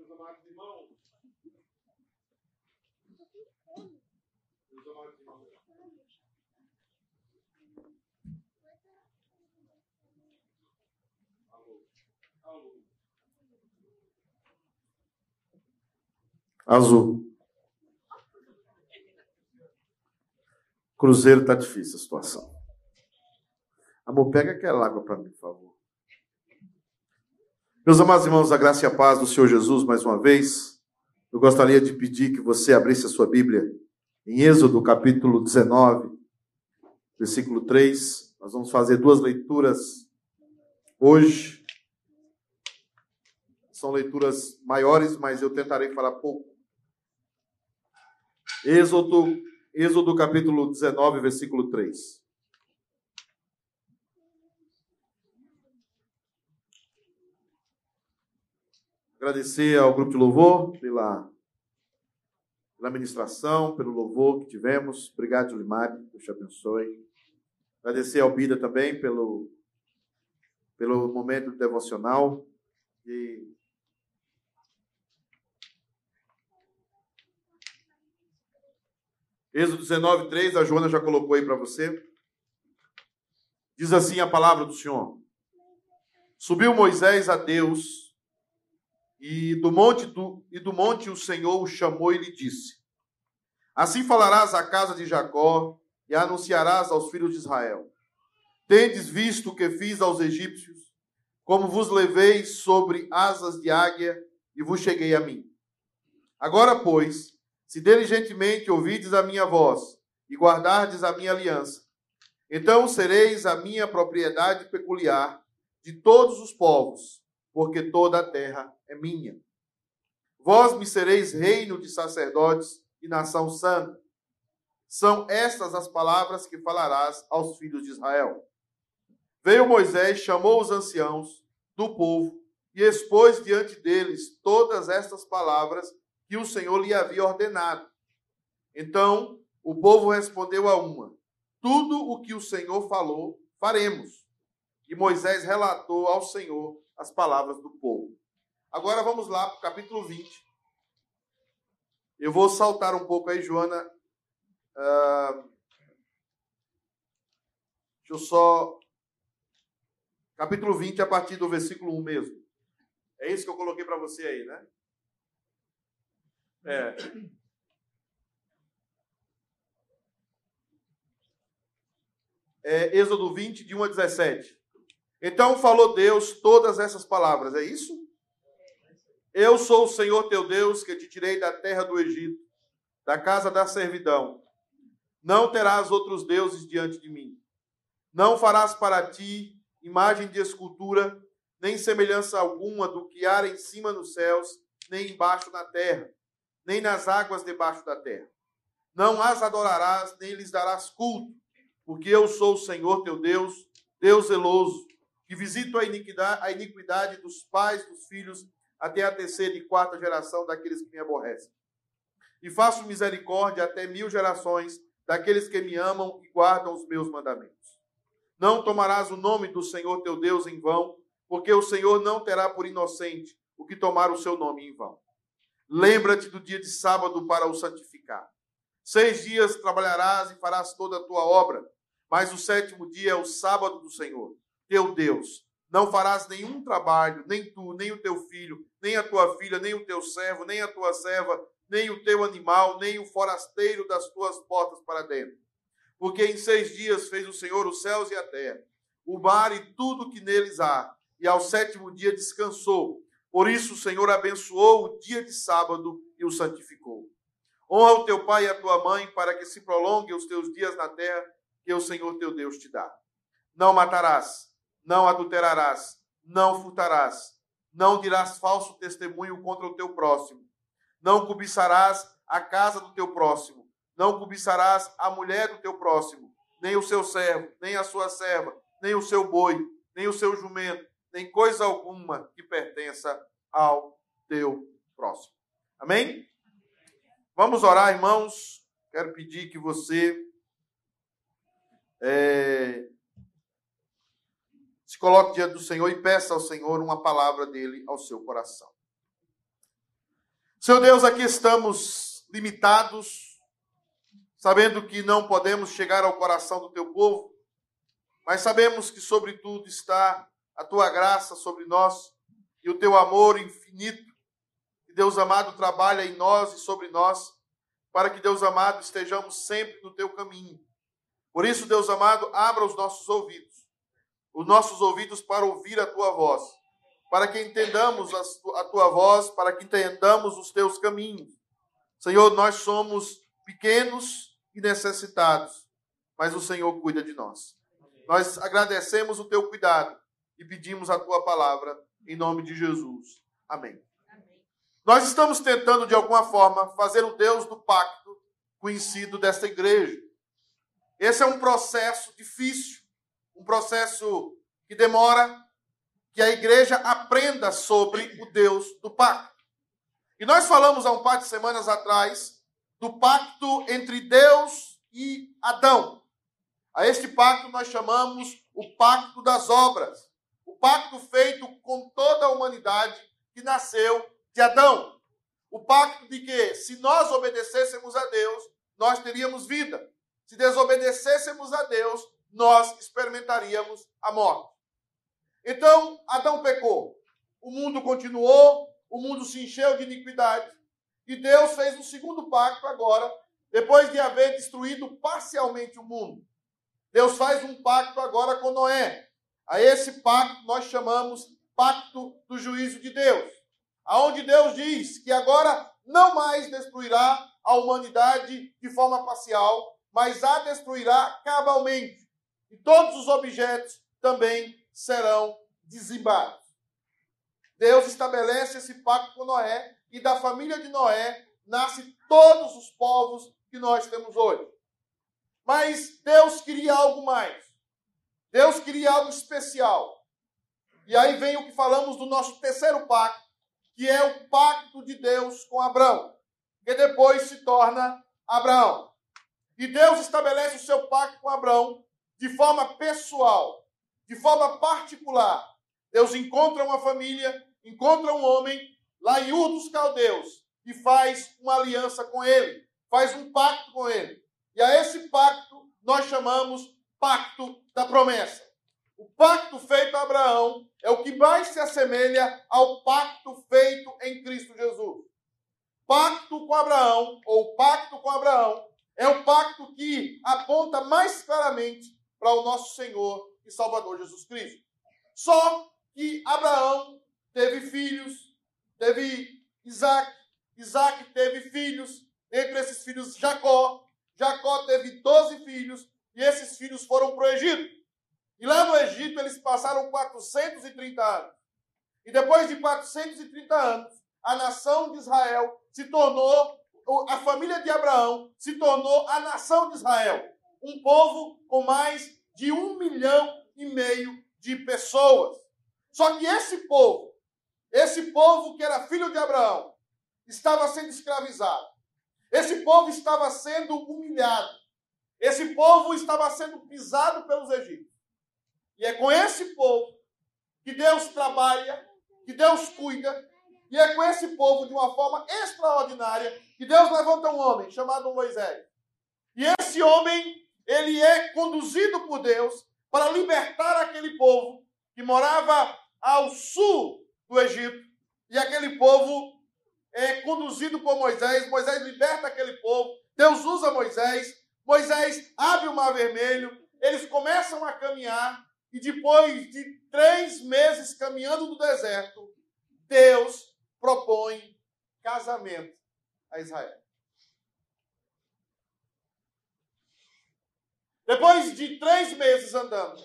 Meus amados irmãos, meus amados irmãos, alô, alô. Azul. Cruzeiro tá difícil a situação. Amor, pega aquela água para mim, por favor. Meus amados irmãos, a graça e a paz do Senhor Jesus, mais uma vez, eu gostaria de pedir que você abrisse a sua Bíblia em Êxodo, capítulo 19, versículo 3. Nós vamos fazer duas leituras hoje. São leituras maiores, mas eu tentarei falar pouco. Êxodo, Êxodo capítulo 19, versículo 3. Agradecer ao grupo de louvor pela, pela ministração, pelo louvor que tivemos. Obrigado, Julimar. Deus te abençoe. Agradecer ao Bida também pelo, pelo momento devocional. E Êxodo 19, 3, a Joana já colocou aí para você. Diz assim a palavra do Senhor. Subiu Moisés a Deus e do monte do, e do monte o Senhor o chamou e lhe disse: Assim falarás à casa de Jacó e anunciarás aos filhos de Israel: Tendes visto o que fiz aos egípcios, como vos levei sobre asas de águia e vos cheguei a mim. Agora, pois, se diligentemente ouvides a minha voz e guardardes a minha aliança, então sereis a minha propriedade peculiar de todos os povos porque toda a terra é minha. Vós me sereis reino de sacerdotes e nação santa. São estas as palavras que falarás aos filhos de Israel. Veio Moisés, chamou os anciãos do povo e expôs diante deles todas estas palavras que o Senhor lhe havia ordenado. Então o povo respondeu a uma: Tudo o que o Senhor falou, faremos. E Moisés relatou ao Senhor as palavras do povo. Agora vamos lá para o capítulo 20. Eu vou saltar um pouco aí, Joana. Uh, deixa eu só. Capítulo 20, a partir do versículo 1 mesmo. É isso que eu coloquei para você aí, né? É. é. Êxodo 20, de 1 a 17. Então falou Deus todas essas palavras, é isso? Eu sou o Senhor teu Deus que te tirei da terra do Egito, da casa da servidão. Não terás outros deuses diante de mim. Não farás para ti imagem de escultura, nem semelhança alguma do que há em cima nos céus, nem embaixo na terra, nem nas águas debaixo da terra. Não as adorarás, nem lhes darás culto, porque eu sou o Senhor teu Deus, Deus zeloso, que visito a iniquidade, a iniquidade dos pais dos filhos até a terceira e quarta geração daqueles que me aborrecem. E faço misericórdia até mil gerações daqueles que me amam e guardam os meus mandamentos. Não tomarás o nome do Senhor teu Deus em vão, porque o Senhor não terá por inocente o que tomar o seu nome em vão. Lembra-te do dia de sábado para o santificar. Seis dias trabalharás e farás toda a tua obra, mas o sétimo dia é o sábado do Senhor teu Deus. Não farás nenhum trabalho, nem tu, nem o teu filho, nem a tua filha, nem o teu servo, nem a tua serva, nem o teu animal, nem o forasteiro das tuas portas para dentro. Porque em seis dias fez o Senhor os céus e a terra, o mar e tudo que neles há, e ao sétimo dia descansou. Por isso o Senhor abençoou o dia de sábado e o santificou. Honra o teu pai e a tua mãe, para que se prolonguem os teus dias na terra que o Senhor teu Deus te dá. Não matarás não adulterarás, não furtarás, não dirás falso testemunho contra o teu próximo, não cobiçarás a casa do teu próximo, não cobiçarás a mulher do teu próximo, nem o seu servo, nem a sua serva, nem o seu boi, nem o seu jumento, nem coisa alguma que pertença ao teu próximo. Amém? Vamos orar, irmãos. Quero pedir que você é, coloque diante do Senhor e peça ao Senhor uma palavra dele ao seu coração. Seu Deus, aqui estamos limitados, sabendo que não podemos chegar ao coração do teu povo, mas sabemos que sobre tudo está a tua graça sobre nós e o teu amor infinito. Que Deus amado trabalha em nós e sobre nós, para que Deus amado estejamos sempre no teu caminho. Por isso, Deus amado, abra os nossos ouvidos, os nossos ouvidos para ouvir a tua voz, para que entendamos a tua voz, para que entendamos os teus caminhos. Senhor, nós somos pequenos e necessitados, mas o Senhor cuida de nós. Nós agradecemos o teu cuidado e pedimos a tua palavra em nome de Jesus. Amém. Nós estamos tentando, de alguma forma, fazer o Deus do pacto conhecido desta igreja. Esse é um processo difícil, um processo que demora que a igreja aprenda sobre o Deus do pacto. E nós falamos há um par de semanas atrás do pacto entre Deus e Adão. A este pacto nós chamamos o pacto das obras pacto feito com toda a humanidade que nasceu de Adão. O pacto de que, se nós obedecêssemos a Deus, nós teríamos vida. Se desobedecêssemos a Deus, nós experimentaríamos a morte. Então, Adão pecou. O mundo continuou, o mundo se encheu de iniquidade. E Deus fez um segundo pacto agora, depois de haver destruído parcialmente o mundo. Deus faz um pacto agora com Noé. A esse pacto nós chamamos pacto do juízo de Deus. Aonde Deus diz que agora não mais destruirá a humanidade de forma parcial, mas a destruirá cabalmente. E todos os objetos também serão dizimados. Deus estabelece esse pacto com Noé e da família de Noé nasce todos os povos que nós temos hoje. Mas Deus queria algo mais. Deus queria algo especial. E aí vem o que falamos do nosso terceiro pacto, que é o pacto de Deus com Abraão, que depois se torna Abraão. E Deus estabelece o seu pacto com Abraão de forma pessoal, de forma particular. Deus encontra uma família, encontra um homem lá em Ur dos Caldeus e faz uma aliança com ele, faz um pacto com ele. E a esse pacto nós chamamos pacto da promessa. O pacto feito a Abraão é o que mais se assemelha ao pacto feito em Cristo Jesus. Pacto com Abraão, ou pacto com Abraão, é o pacto que aponta mais claramente para o nosso Senhor e Salvador Jesus Cristo. Só que Abraão teve filhos, teve Isaac, Isaac teve filhos, entre esses filhos Jacó, Jacó teve doze filhos, e esses filhos foram para o Egito. E lá no Egito eles passaram 430 anos. E depois de 430 anos, a nação de Israel se tornou, a família de Abraão se tornou a nação de Israel. Um povo com mais de um milhão e meio de pessoas. Só que esse povo, esse povo que era filho de Abraão, estava sendo escravizado. Esse povo estava sendo humilhado. Esse povo estava sendo pisado pelos egípcios. E é com esse povo que Deus trabalha, que Deus cuida, e é com esse povo, de uma forma extraordinária, que Deus levanta um homem chamado Moisés. E esse homem, ele é conduzido por Deus para libertar aquele povo que morava ao sul do Egito. E aquele povo é conduzido por Moisés. Moisés liberta aquele povo. Deus usa Moisés Moisés abre o mar vermelho, eles começam a caminhar, e depois de três meses caminhando no deserto, Deus propõe casamento a Israel. Depois de três meses andando,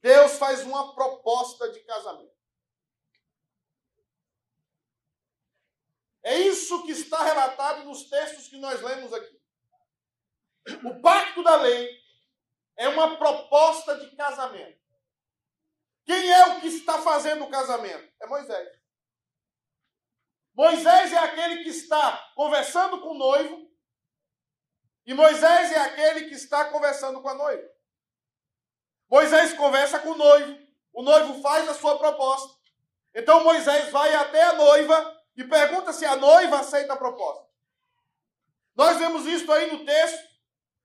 Deus faz uma proposta de casamento. É isso que está relatado nos textos que nós lemos aqui. O pacto da lei é uma proposta de casamento. Quem é o que está fazendo o casamento? É Moisés. Moisés é aquele que está conversando com o noivo, e Moisés é aquele que está conversando com a noiva. Moisés conversa com o noivo, o noivo faz a sua proposta. Então Moisés vai até a noiva e pergunta se a noiva aceita a proposta. Nós vemos isso aí no texto,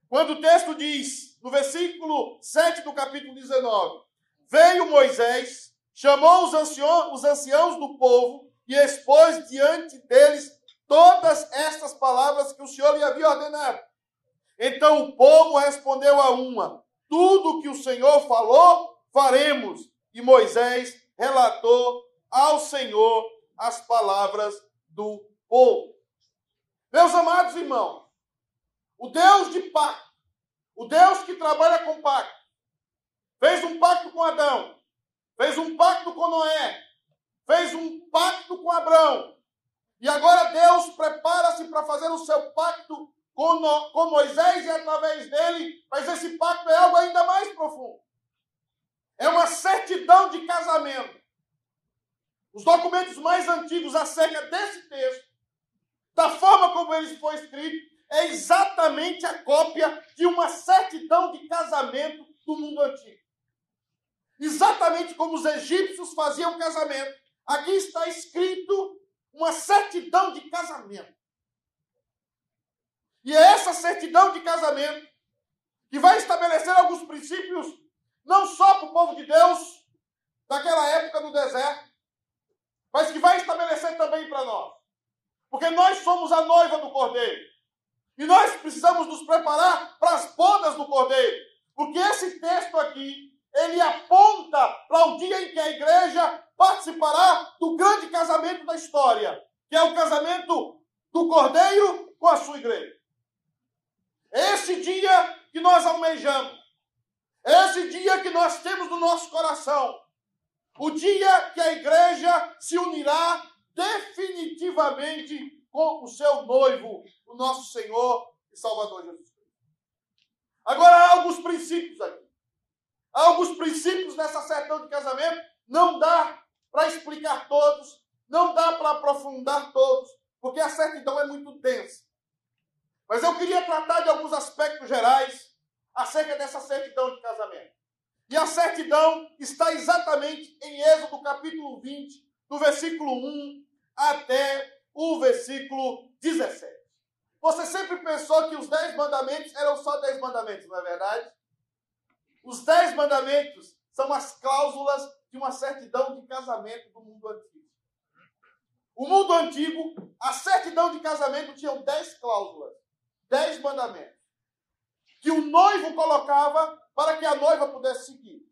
quando o texto diz, no versículo 7 do capítulo 19: Veio Moisés, chamou os anciãos, os anciãos do povo e expôs diante deles todas estas palavras que o Senhor lhe havia ordenado. Então o povo respondeu a uma: Tudo que o Senhor falou, faremos. E Moisés relatou ao Senhor as palavras do povo. Meus amados irmãos, o Deus de pacto, o Deus que trabalha com pacto, fez um pacto com Adão, fez um pacto com Noé, fez um pacto com Abraão. E agora Deus prepara-se para fazer o seu pacto com, no, com Moisés e através dele, mas esse pacto é algo ainda mais profundo. É uma certidão de casamento. Os documentos mais antigos acerca desse texto, da forma como ele foi escrito, é exatamente a cópia de uma certidão de casamento do mundo antigo. Exatamente como os egípcios faziam casamento. Aqui está escrito uma certidão de casamento. E é essa certidão de casamento que vai estabelecer alguns princípios, não só para o povo de Deus, daquela época do deserto, mas que vai estabelecer também para nós. Porque nós somos a noiva do Cordeiro. E nós precisamos nos preparar para as bodas do Cordeiro. Porque esse texto aqui, ele aponta para o dia em que a igreja participará do grande casamento da história, que é o casamento do Cordeiro com a sua igreja. Esse dia que nós almejamos, esse dia que nós temos no nosso coração, o dia que a igreja se unirá definitivamente com o seu noivo, o nosso Senhor e Salvador Jesus Cristo. Agora há alguns princípios aqui. Há alguns princípios nessa certidão de casamento. Não dá para explicar todos, não dá para aprofundar todos, porque a certidão é muito densa. Mas eu queria tratar de alguns aspectos gerais acerca dessa certidão de casamento. E a certidão está exatamente em Êxodo capítulo 20, do versículo 1 até o versículo 17. Você sempre pensou que os dez mandamentos eram só dez mandamentos, não é verdade? Os dez mandamentos são as cláusulas de uma certidão de casamento do mundo antigo. O mundo antigo, a certidão de casamento tinha dez cláusulas dez mandamentos que o noivo colocava para que a noiva pudesse seguir.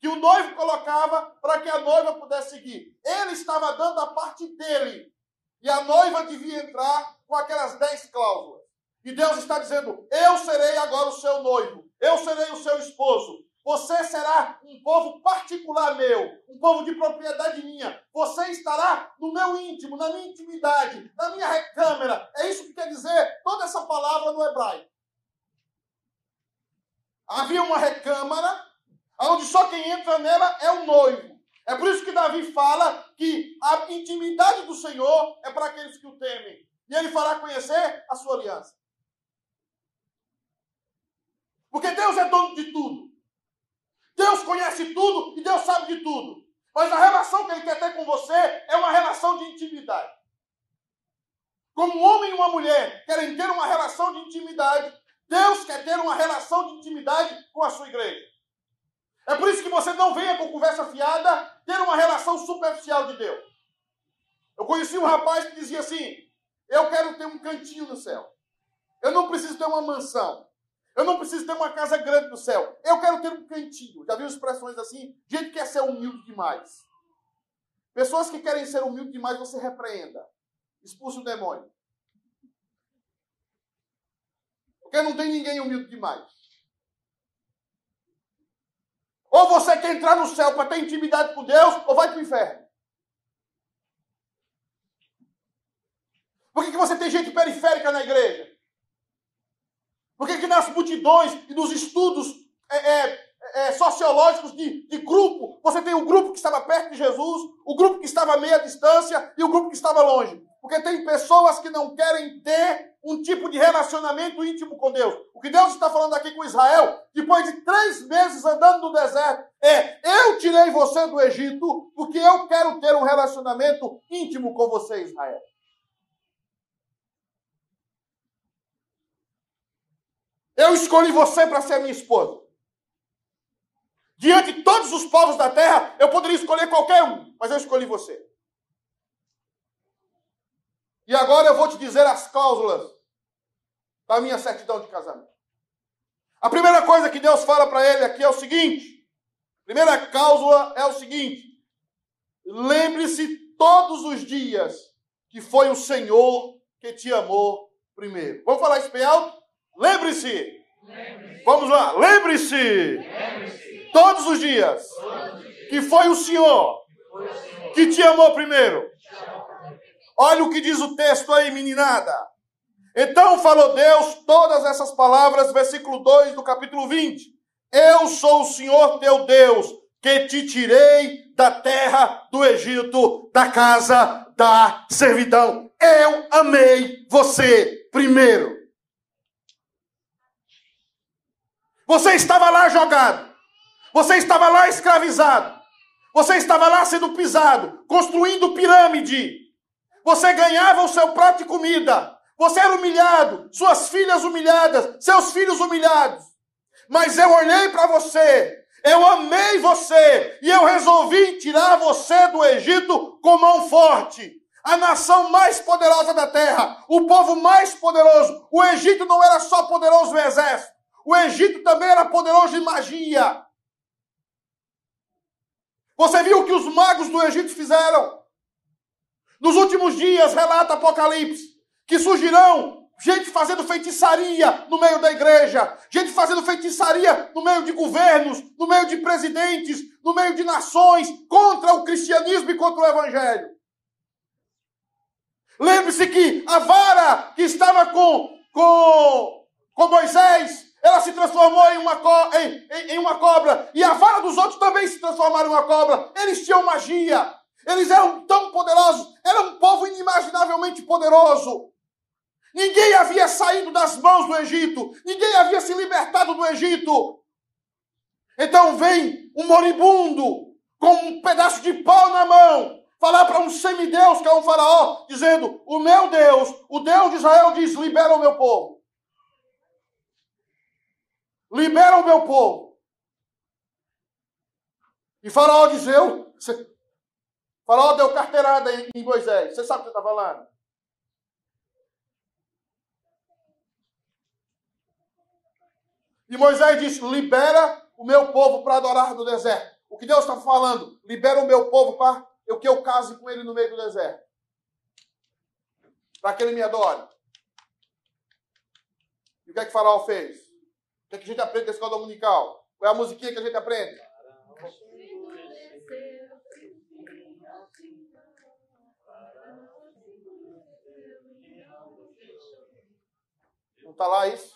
Que o noivo colocava para que a noiva pudesse seguir. Ele estava dando a parte dele. E a noiva devia entrar com aquelas dez cláusulas. E Deus está dizendo: Eu serei agora o seu noivo. Eu serei o seu esposo. Você será um povo particular meu, um povo de propriedade minha. Você estará no meu íntimo, na minha intimidade, na minha recâmara. É isso que quer dizer toda essa palavra no hebraico. Havia uma recâmara, onde só quem entra nela é o noivo. É por isso que Davi fala que a intimidade do Senhor é para aqueles que o temem. E ele fará conhecer a sua aliança. Porque Deus é dono de tudo. Deus conhece tudo e Deus sabe de tudo. Mas a relação que Ele quer ter com você é uma relação de intimidade. Como um homem e uma mulher querem ter uma relação de intimidade, Deus quer ter uma relação de intimidade com a sua igreja. É por isso que você não venha com conversa fiada ter uma relação superficial de Deus. Eu conheci um rapaz que dizia assim: Eu quero ter um cantinho no céu. Eu não preciso ter uma mansão. Eu não preciso ter uma casa grande no céu. Eu quero ter um cantinho. Já viu expressões assim? Gente que quer ser humilde demais. Pessoas que querem ser humilde demais, você repreenda. Expulse o demônio. Porque não tem ninguém humilde demais. Ou você quer entrar no céu para ter intimidade com Deus, ou vai para o inferno. Por que, que você tem gente periférica na igreja? Por que, que nas multidões e nos estudos é, é, é, sociológicos de, de grupo, você tem o grupo que estava perto de Jesus, o grupo que estava a meia distância e o grupo que estava longe? Porque tem pessoas que não querem ter um tipo de relacionamento íntimo com Deus. O que Deus está falando aqui com Israel, depois de três meses andando no deserto, é: eu tirei você do Egito porque eu quero ter um relacionamento íntimo com você, Israel. Eu escolhi você para ser minha esposa. Diante de todos os povos da terra, eu poderia escolher qualquer um, mas eu escolhi você. E agora eu vou te dizer as cláusulas da minha certidão de casamento. A primeira coisa que Deus fala para ele aqui é o seguinte: a primeira cláusula é o seguinte: lembre-se todos os dias que foi o Senhor que te amou primeiro. Vamos falar isso bem alto? Lembre-se. Lembre Vamos lá, lembre-se. Lembre todos os dias que foi o Senhor que te amou primeiro. Olha o que diz o texto aí, meninada. Então falou Deus todas essas palavras, versículo 2 do capítulo 20. Eu sou o Senhor teu Deus, que te tirei da terra do Egito, da casa da servidão. Eu amei você primeiro. Você estava lá jogado. Você estava lá escravizado. Você estava lá sendo pisado, construindo pirâmide. Você ganhava o seu prato de comida. Você era humilhado, suas filhas humilhadas, seus filhos humilhados. Mas eu olhei para você, eu amei você e eu resolvi tirar você do Egito com mão forte. A nação mais poderosa da terra, o povo mais poderoso. O Egito não era só poderoso no exército, o Egito também era poderoso em magia. Você viu o que os magos do Egito fizeram? Nos últimos dias, relata Apocalipse, que surgirão gente fazendo feitiçaria no meio da igreja, gente fazendo feitiçaria no meio de governos, no meio de presidentes, no meio de nações, contra o cristianismo e contra o evangelho. Lembre-se que a vara que estava com, com, com Moisés, ela se transformou em uma, em, em, em uma cobra, e a vara dos outros também se transformaram em uma cobra. Eles tinham magia. Eles eram tão poderosos, era um povo inimaginavelmente poderoso. Ninguém havia saído das mãos do Egito, ninguém havia se libertado do Egito. Então vem um moribundo com um pedaço de pau na mão, falar para um semideus que é um faraó, dizendo: O meu Deus, o Deus de Israel diz: libera o meu povo. Libera o meu povo. E Faraó diz: Eu, Faraó deu carteirada em Moisés. Você sabe o que está falando? E Moisés disse: Libera o meu povo para adorar no deserto. O que Deus está falando? Libera o meu povo para eu que eu case com ele no meio do deserto. Para que ele me adore. E o que é que Faraó fez? O que, é que a gente aprende na escola dominical? Qual é a musiquinha que a gente aprende? Não está lá isso?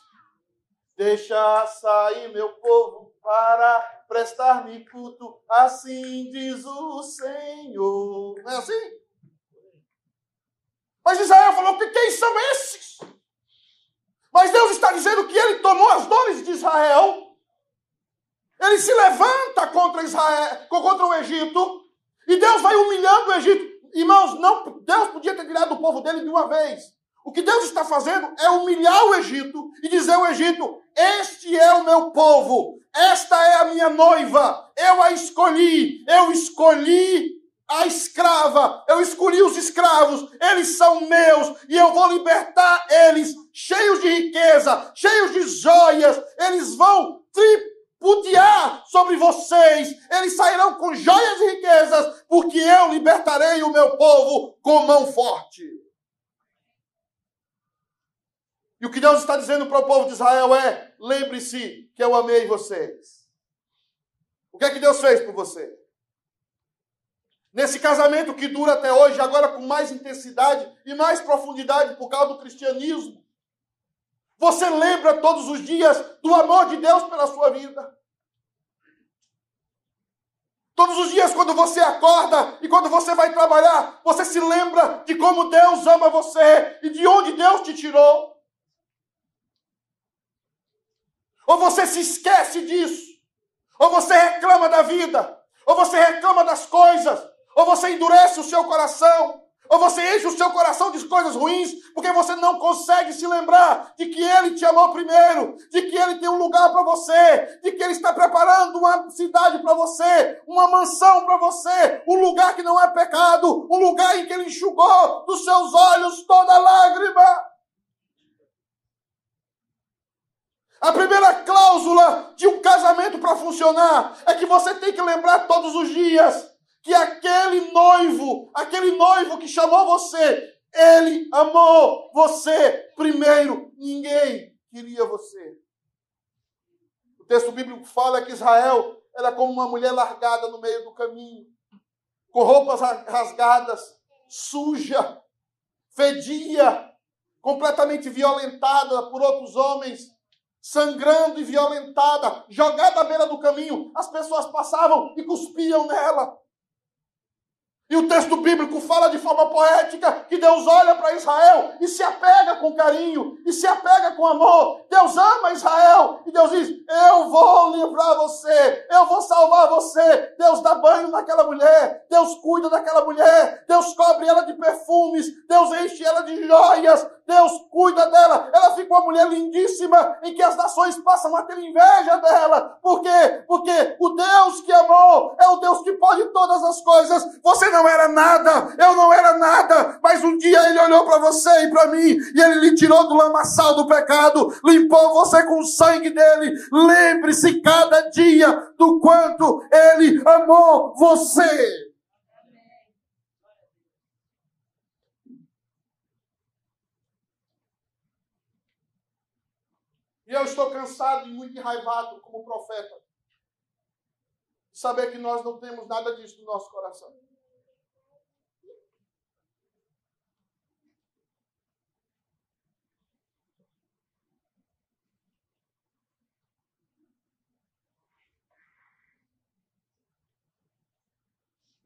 Deixa sair meu povo para prestar-me culto, assim diz o Senhor. Não é assim? Mas Israel falou: que quem são esses? Mas Deus está dizendo que ele tomou as dores de Israel, ele se levanta contra Israel, contra o Egito, e Deus vai humilhando o Egito. Irmãos, não, Deus podia ter tirado o povo dele de uma vez. O que Deus está fazendo é humilhar o Egito e dizer ao Egito: Este é o meu povo, esta é a minha noiva, eu a escolhi, eu escolhi a escrava, eu escolhi os escravos, eles são meus e eu vou libertar eles, cheios de riqueza, cheios de joias, eles vão tripudiar sobre vocês, eles sairão com joias e riquezas, porque eu libertarei o meu povo com mão forte. E o que Deus está dizendo para o povo de Israel é: lembre-se que eu amei vocês. O que é que Deus fez por você? Nesse casamento que dura até hoje, agora com mais intensidade e mais profundidade por causa do cristianismo. Você lembra todos os dias do amor de Deus pela sua vida. Todos os dias, quando você acorda e quando você vai trabalhar, você se lembra de como Deus ama você e de onde Deus te tirou. Ou você se esquece disso. Ou você reclama da vida. Ou você reclama das coisas. Ou você endurece o seu coração. Ou você enche o seu coração de coisas ruins, porque você não consegue se lembrar de que Ele te amou primeiro, de que Ele tem um lugar para você, de que Ele está preparando uma cidade para você, uma mansão para você, um lugar que não é pecado, um lugar em que Ele enxugou dos seus olhos toda lágrima. A primeira cláusula de um casamento para funcionar é que você tem que lembrar todos os dias que aquele noivo, aquele noivo que chamou você, ele amou você primeiro. Ninguém queria você. O texto bíblico fala que Israel era como uma mulher largada no meio do caminho, com roupas rasgadas, suja, fedia, completamente violentada por outros homens, sangrando e violentada, jogada à beira do caminho. As pessoas passavam e cuspiam nela. E o texto bíblico fala de forma poética que Deus olha para Israel e se apega com carinho, e se apega com amor. Deus ama Israel e Deus diz: Eu vou livrar você, eu vou salvar você. Deus dá banho naquela mulher, Deus cuida daquela mulher, Deus cobre ela de perfumes, Deus enche ela de joias, Deus cuida dela. Ela fica uma mulher lindíssima em que as nações passam a ter inveja dela. Por quê? Porque o Deus que amou é o Deus que pode todas as coisas. Você não era nada, eu não era nada, mas um dia ele olhou para você e para mim e ele lhe tirou do lamaçal do pecado, limpou você com o sangue dele. Lembre-se cada dia do quanto ele amou você. E eu estou cansado e muito enraivado como profeta. Saber que nós não temos nada disso no nosso coração.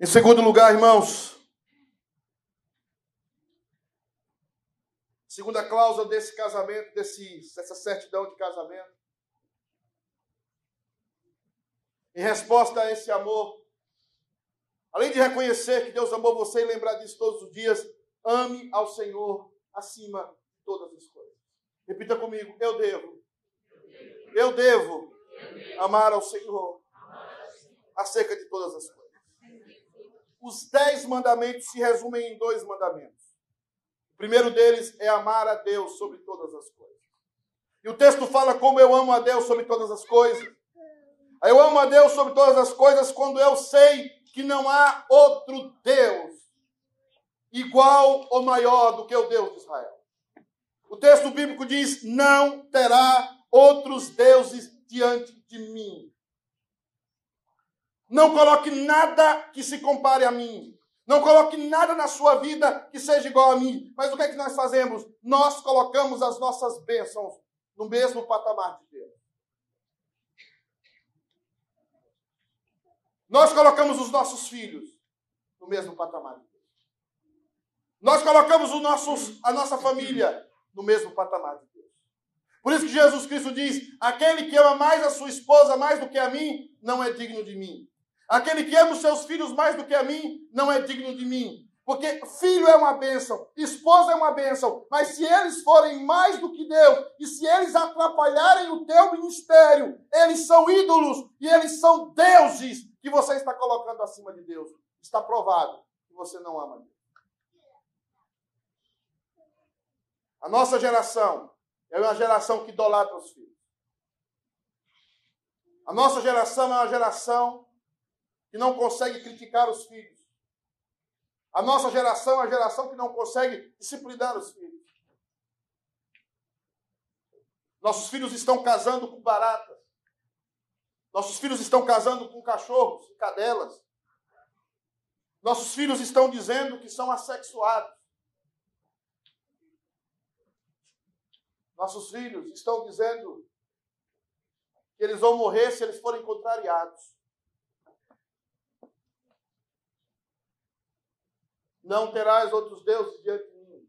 Em segundo lugar, irmãos, Segunda cláusula desse casamento, desse, dessa certidão de casamento. Em resposta a esse amor, além de reconhecer que Deus amou você e lembrar disso todos os dias, ame ao Senhor acima de todas as coisas. Repita comigo: eu devo. Eu devo amar ao Senhor acerca de todas as coisas. Os dez mandamentos se resumem em dois mandamentos primeiro deles é amar a Deus sobre todas as coisas. E o texto fala como eu amo a Deus sobre todas as coisas. Eu amo a Deus sobre todas as coisas quando eu sei que não há outro Deus igual ou maior do que o Deus de Israel. O texto bíblico diz: Não terá outros deuses diante de mim. Não coloque nada que se compare a mim. Não coloque nada na sua vida que seja igual a mim. Mas o que é que nós fazemos? Nós colocamos as nossas bênçãos no mesmo patamar de Deus. Nós colocamos os nossos filhos no mesmo patamar de Deus. Nós colocamos os nossos, a nossa família no mesmo patamar de Deus. Por isso que Jesus Cristo diz: aquele que ama mais a sua esposa mais do que a mim, não é digno de mim. Aquele que ama os seus filhos mais do que a mim, não é digno de mim. Porque filho é uma bênção, esposa é uma bênção, mas se eles forem mais do que Deus, e se eles atrapalharem o teu ministério, eles são ídolos e eles são deuses que você está colocando acima de Deus. Está provado que você não ama Deus. A nossa geração é uma geração que idolatra os filhos. A nossa geração é uma geração que não consegue criticar os filhos. A nossa geração é a geração que não consegue disciplinar os filhos. Nossos filhos estão casando com baratas. Nossos filhos estão casando com cachorros e cadelas. Nossos filhos estão dizendo que são assexuados. Nossos filhos estão dizendo que eles vão morrer se eles forem contrariados. Não terás outros deuses diante de mim.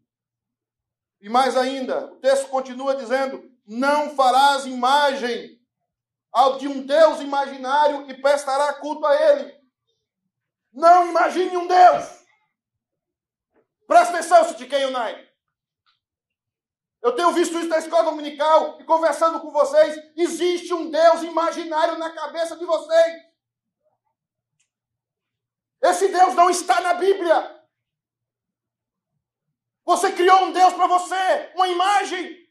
E mais ainda, o texto continua dizendo: Não farás imagem ao de um Deus imaginário e prestará culto a ele. Não imagine um Deus. Presta atenção, Citiquei United. Eu tenho visto isso na escola dominical e conversando com vocês. Existe um Deus imaginário na cabeça de vocês. Esse Deus não está na Bíblia. Você criou um Deus para você, uma imagem.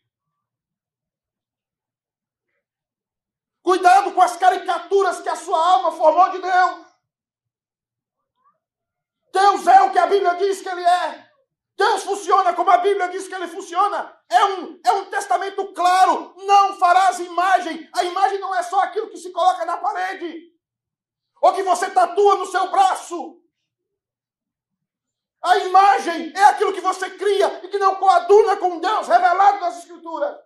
Cuidado com as caricaturas que a sua alma formou de Deus. Deus é o que a Bíblia diz que Ele é. Deus funciona como a Bíblia diz que Ele funciona. É um, é um testamento claro. Não farás imagem. A imagem não é só aquilo que se coloca na parede. Ou que você tatua no seu braço. A imagem é aquilo que você cria e que não coaduna com Deus revelado nas Escrituras.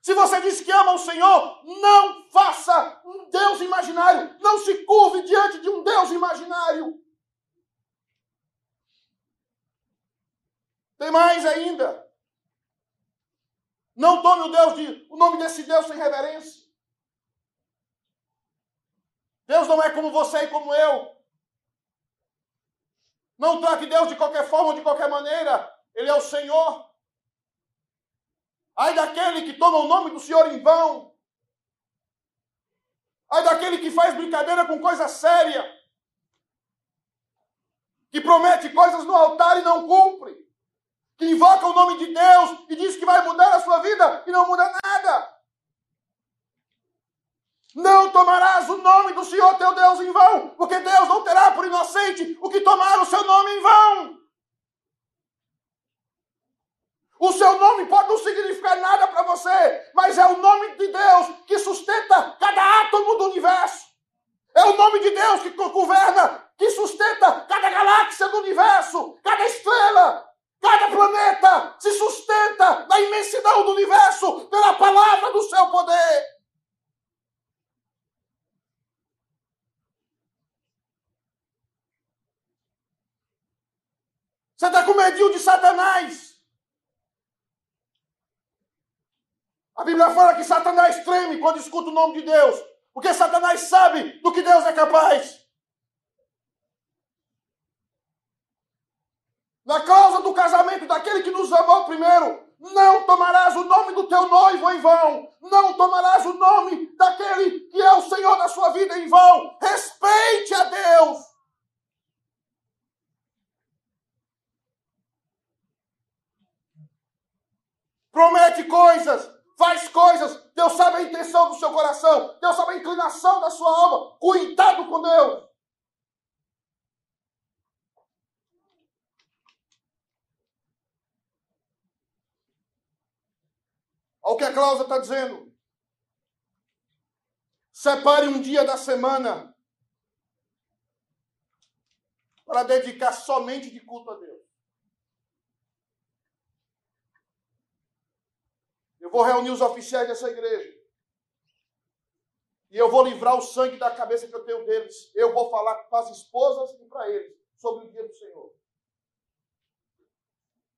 Se você diz que ama o Senhor, não faça um Deus imaginário. Não se curve diante de um Deus imaginário. Tem mais ainda. Não tome o Deus de, o nome desse Deus sem reverência. Deus não é como você e como eu. Não trate Deus de qualquer forma ou de qualquer maneira. Ele é o Senhor. Ai daquele que toma o nome do Senhor em vão. Ai daquele que faz brincadeira com coisa séria. Que promete coisas no altar e não cumpre. Que invoca o nome de Deus e diz que vai mudar a sua vida e não muda nada. Não tomarás o nome do Senhor teu Deus em vão, porque Deus não terá por inocente o que tomar o seu nome em vão. O seu nome pode não significar nada para você, mas é o nome de Deus que sustenta cada átomo do universo. É o nome de Deus que governa, que sustenta cada galáxia do universo, cada estrela, cada planeta se sustenta na imensidão do universo pela palavra do seu poder. Você está com medinho de Satanás. A Bíblia fala que Satanás treme quando escuta o nome de Deus, porque Satanás sabe do que Deus é capaz. Na causa do casamento daquele que nos amou primeiro, não tomarás o nome do teu noivo em vão, não tomarás o nome daquele que é o Senhor da sua vida em vão. Respeite a Deus. Promete coisas, faz coisas, Deus sabe a intenção do seu coração, Deus sabe a inclinação da sua alma. Cuidado com Deus. Olha o que a Cláudia está dizendo. Separe um dia da semana para dedicar somente de culto a Deus. Eu vou reunir os oficiais dessa igreja. E eu vou livrar o sangue da cabeça que eu tenho deles. Eu vou falar para as esposas e para eles sobre o dia do Senhor.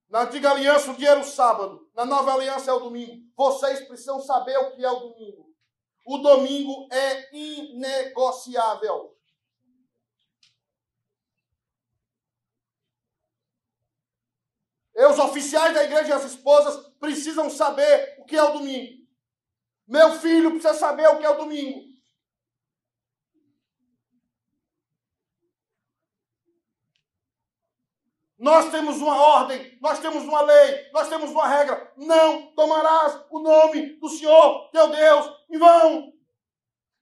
Na antiga aliança, o dia era o sábado. Na nova aliança é o domingo. Vocês precisam saber o que é o domingo. O domingo é inegociável. Os oficiais da igreja e as esposas precisam saber o que é o domingo. Meu filho precisa saber o que é o domingo. Nós temos uma ordem, nós temos uma lei, nós temos uma regra. Não tomarás o nome do Senhor, teu Deus, em vão.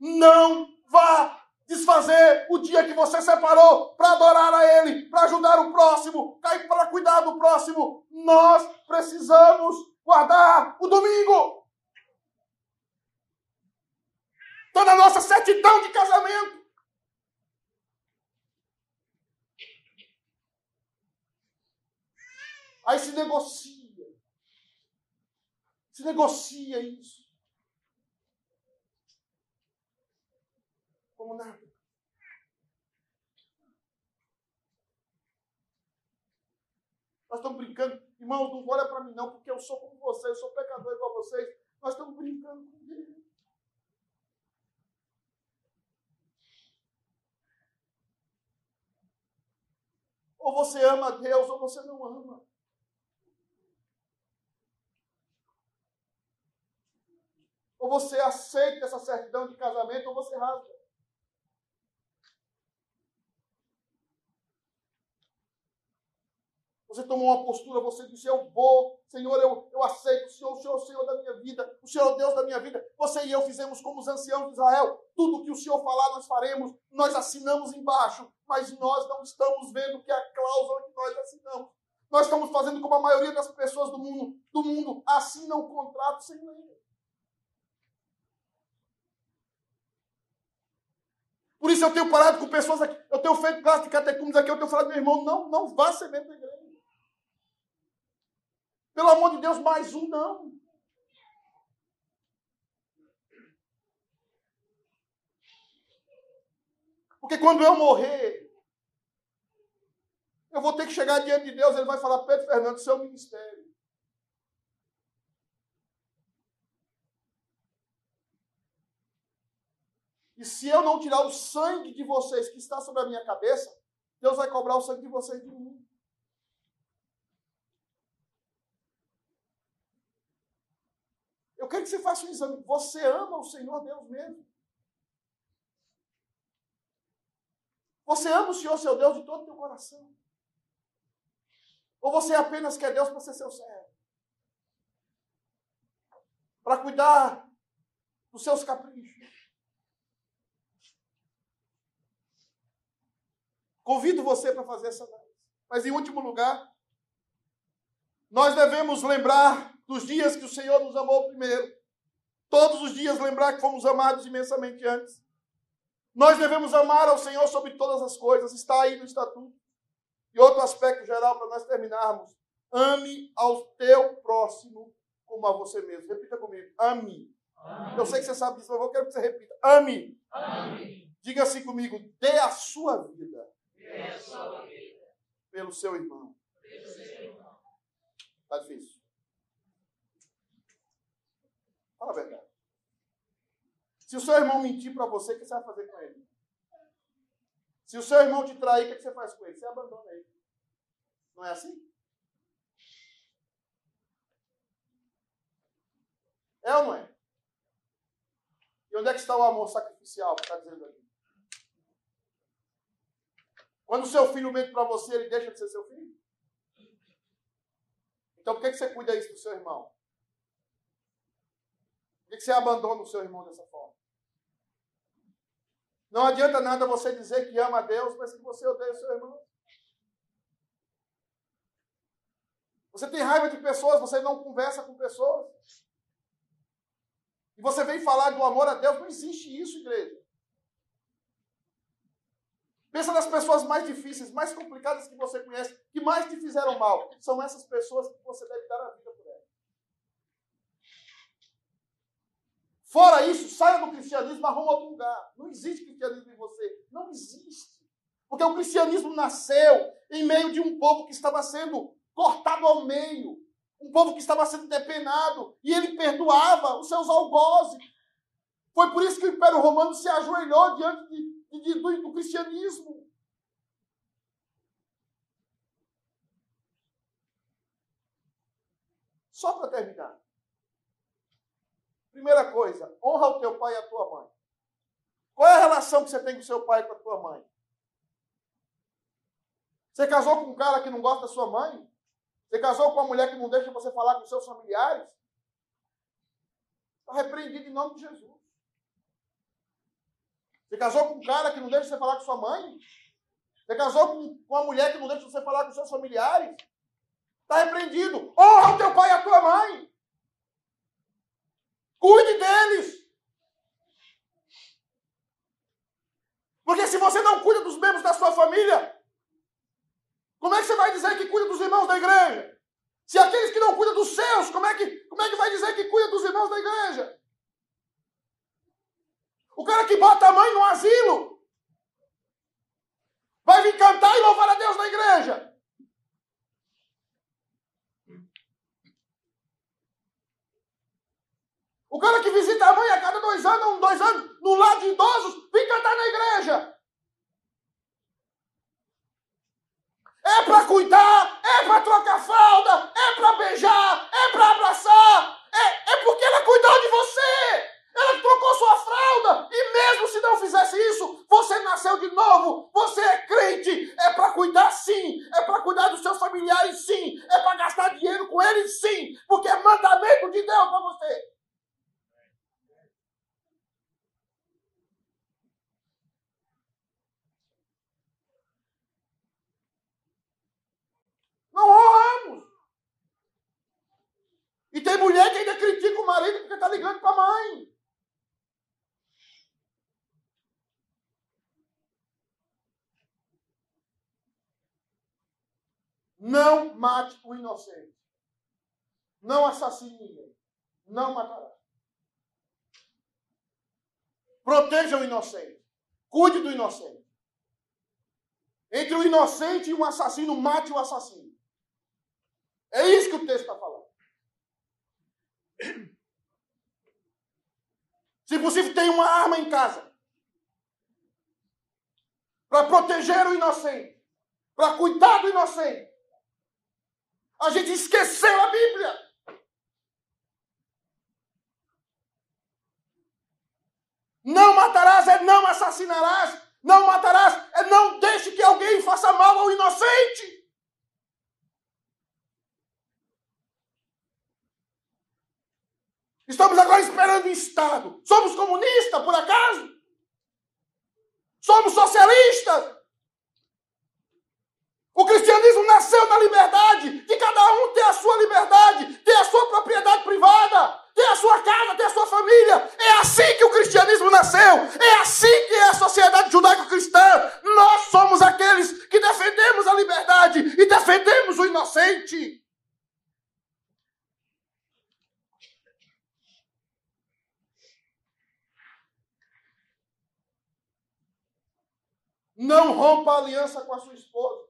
Não vá desfazer o dia que você separou para adorar a Ele, para ajudar o próximo, para cuidar do próximo. Nós precisamos guardar o domingo. Está na nossa certidão de casamento. Aí se negocia. Se negocia isso. Como nada. Nós estamos brincando. Irmãos, não olha para mim não, porque eu sou como vocês, eu sou pecador igual vocês. Nós estamos brincando com Deus. Ou você ama Deus ou você não ama. Ou você aceita essa certidão de casamento ou você rasga. Você tomou uma postura, você disse: Eu vou, Senhor, eu, eu aceito, o Senhor, o Senhor, o Senhor da minha vida, o Senhor, o Deus da minha vida. Você e eu fizemos como os anciãos de Israel: tudo que o Senhor falar, nós faremos. Nós assinamos embaixo, mas nós não estamos vendo que é a cláusula que nós assinamos. Nós estamos fazendo como a maioria das pessoas do mundo, do mundo assinam um contrato sem ler. Por isso eu tenho parado com pessoas aqui, eu tenho feito classe de catecúmenos aqui, eu tenho falado, meu irmão, não, não vá ser membro da igreja. Pelo amor de Deus, mais um não. Porque quando eu morrer, eu vou ter que chegar diante de Deus, ele vai falar, Pedro Fernando, seu ministério. E se eu não tirar o sangue de vocês que está sobre a minha cabeça, Deus vai cobrar o sangue de vocês de mim. Eu quero que você faça um exame. Você ama o Senhor Deus mesmo? Você ama o Senhor, seu Deus, de todo o teu coração? Ou você apenas quer Deus para ser seu servo? Para cuidar dos seus caprichos? Convido você para fazer essa análise. Mas, em último lugar, nós devemos lembrar dos dias que o Senhor nos amou primeiro. Todos os dias lembrar que fomos amados imensamente antes. Nós devemos amar ao Senhor sobre todas as coisas, está aí no estatuto. E outro aspecto geral para nós terminarmos: ame ao teu próximo como a você mesmo. Repita comigo: ame. ame. Eu sei que você sabe disso, mas eu quero que você repita: ame. ame. Diga assim comigo: dê a sua vida, dê a sua vida. pelo seu irmão. Está difícil. Fala a verdade. Se o seu irmão mentir para você, o que você vai fazer com ele? Se o seu irmão te trair, o que você faz com ele? Você abandona ele. Não é assim? É ou não é? E onde é que está o amor sacrificial que está dizendo aqui? Quando o seu filho mente para você, ele deixa de ser seu filho? Então por que você cuida isso do seu irmão? Por que você abandona o seu irmão dessa forma? Não adianta nada você dizer que ama a Deus, mas que você odeia o seu irmão. Você tem raiva de pessoas, você não conversa com pessoas. E você vem falar do amor a Deus, não existe isso, igreja. Pensa nas pessoas mais difíceis, mais complicadas que você conhece, que mais te fizeram mal. São essas pessoas que você deve dar a vida por elas. Fora isso, saia do cristianismo, arruma outro lugar. Não existe cristianismo em você. Não existe. Porque o cristianismo nasceu em meio de um povo que estava sendo cortado ao meio. Um povo que estava sendo depenado. E ele perdoava os seus algozes. Foi por isso que o Império Romano se ajoelhou diante de, de, do, do cristianismo. Só para terminar. Primeira coisa, honra o teu pai e a tua mãe. Qual é a relação que você tem com seu pai e com a tua mãe? Você casou com um cara que não gosta da sua mãe? Você casou com uma mulher que não deixa você falar com seus familiares? Está repreendido em nome de Jesus. Você casou com um cara que não deixa você falar com sua mãe? Você casou com uma mulher que não deixa você falar com seus familiares? Está repreendido. Honra o teu pai e a tua mãe. Cuide deles. Porque se você não cuida dos membros da sua família, como é que você vai dizer que cuida dos irmãos da igreja? Se aqueles que não cuidam dos seus, como é que, como é que vai dizer que cuida dos irmãos da igreja? O cara que bota a mãe no asilo vai vir cantar e louvar a Deus na igreja. O cara que visita a mãe a cada dois anos, dois anos, no lado de idosos, vem cantar na igreja. É para cuidar, é para trocar fralda, é para beijar, é para abraçar. É, é porque ela cuidou de você. Ela trocou sua fralda. E mesmo se não fizesse isso, você nasceu de novo. Você é crente. É para cuidar sim. É para cuidar dos seus familiares sim. É para gastar dinheiro com eles sim. Porque é mandamento de Deus para você. Não honramos. E mulher que ainda critica o marido porque está ligando para a mãe. Não mate o inocente. Não assassine ninguém. Não matará. Proteja o inocente. Cuide do inocente. Entre o inocente e o assassino, mate o assassino. É isso que o texto está falando. Se possível, tenha uma arma em casa. Para proteger o inocente. Para cuidar do inocente. A gente esqueceu a Bíblia. Não matarás é não assassinarás. Não matarás é não deixe que alguém faça mal ao inocente. Estamos agora esperando o Estado. Somos comunistas, por acaso? Somos socialistas? O cristianismo nasceu na liberdade, de cada um ter a sua liberdade, ter a sua propriedade privada, ter a sua casa, ter a sua família. É assim que o cristianismo nasceu. É assim que é a sociedade judaico-cristã. Nós somos aqueles que defendemos a liberdade e defendemos o inocente. Não rompa a aliança com a sua esposa.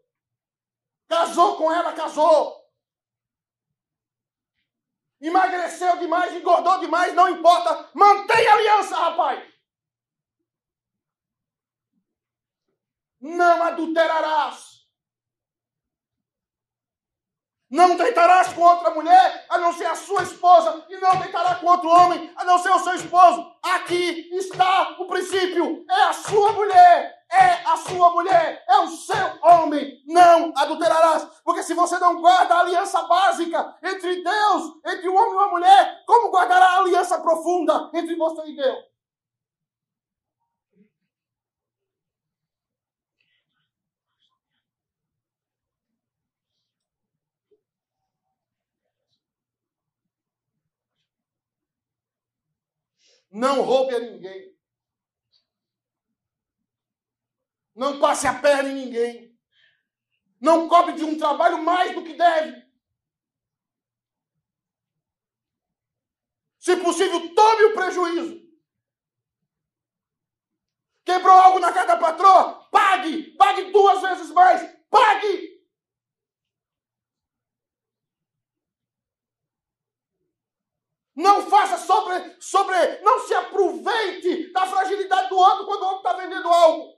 Casou com ela, casou. Emagreceu demais, engordou demais, não importa. Mantenha a aliança, rapaz. Não adulterarás. Não deitarás com outra mulher, a não ser a sua esposa, e não deitará com outro homem, a não ser o seu esposo. Aqui está o princípio: é a sua mulher, sua mulher, é o seu homem. Não adulterarás. Porque se você não guarda a aliança básica entre Deus, entre o homem e a mulher, como guardará a aliança profunda entre você e Deus? Não roube a ninguém. Não passe a perna em ninguém. Não cobre de um trabalho mais do que deve. Se possível, tome o prejuízo. Quebrou algo na casa da patroa? Pague! Pague duas vezes mais! Pague! Não faça sobre, sobre. Não se aproveite da fragilidade do outro quando o outro está vendendo algo.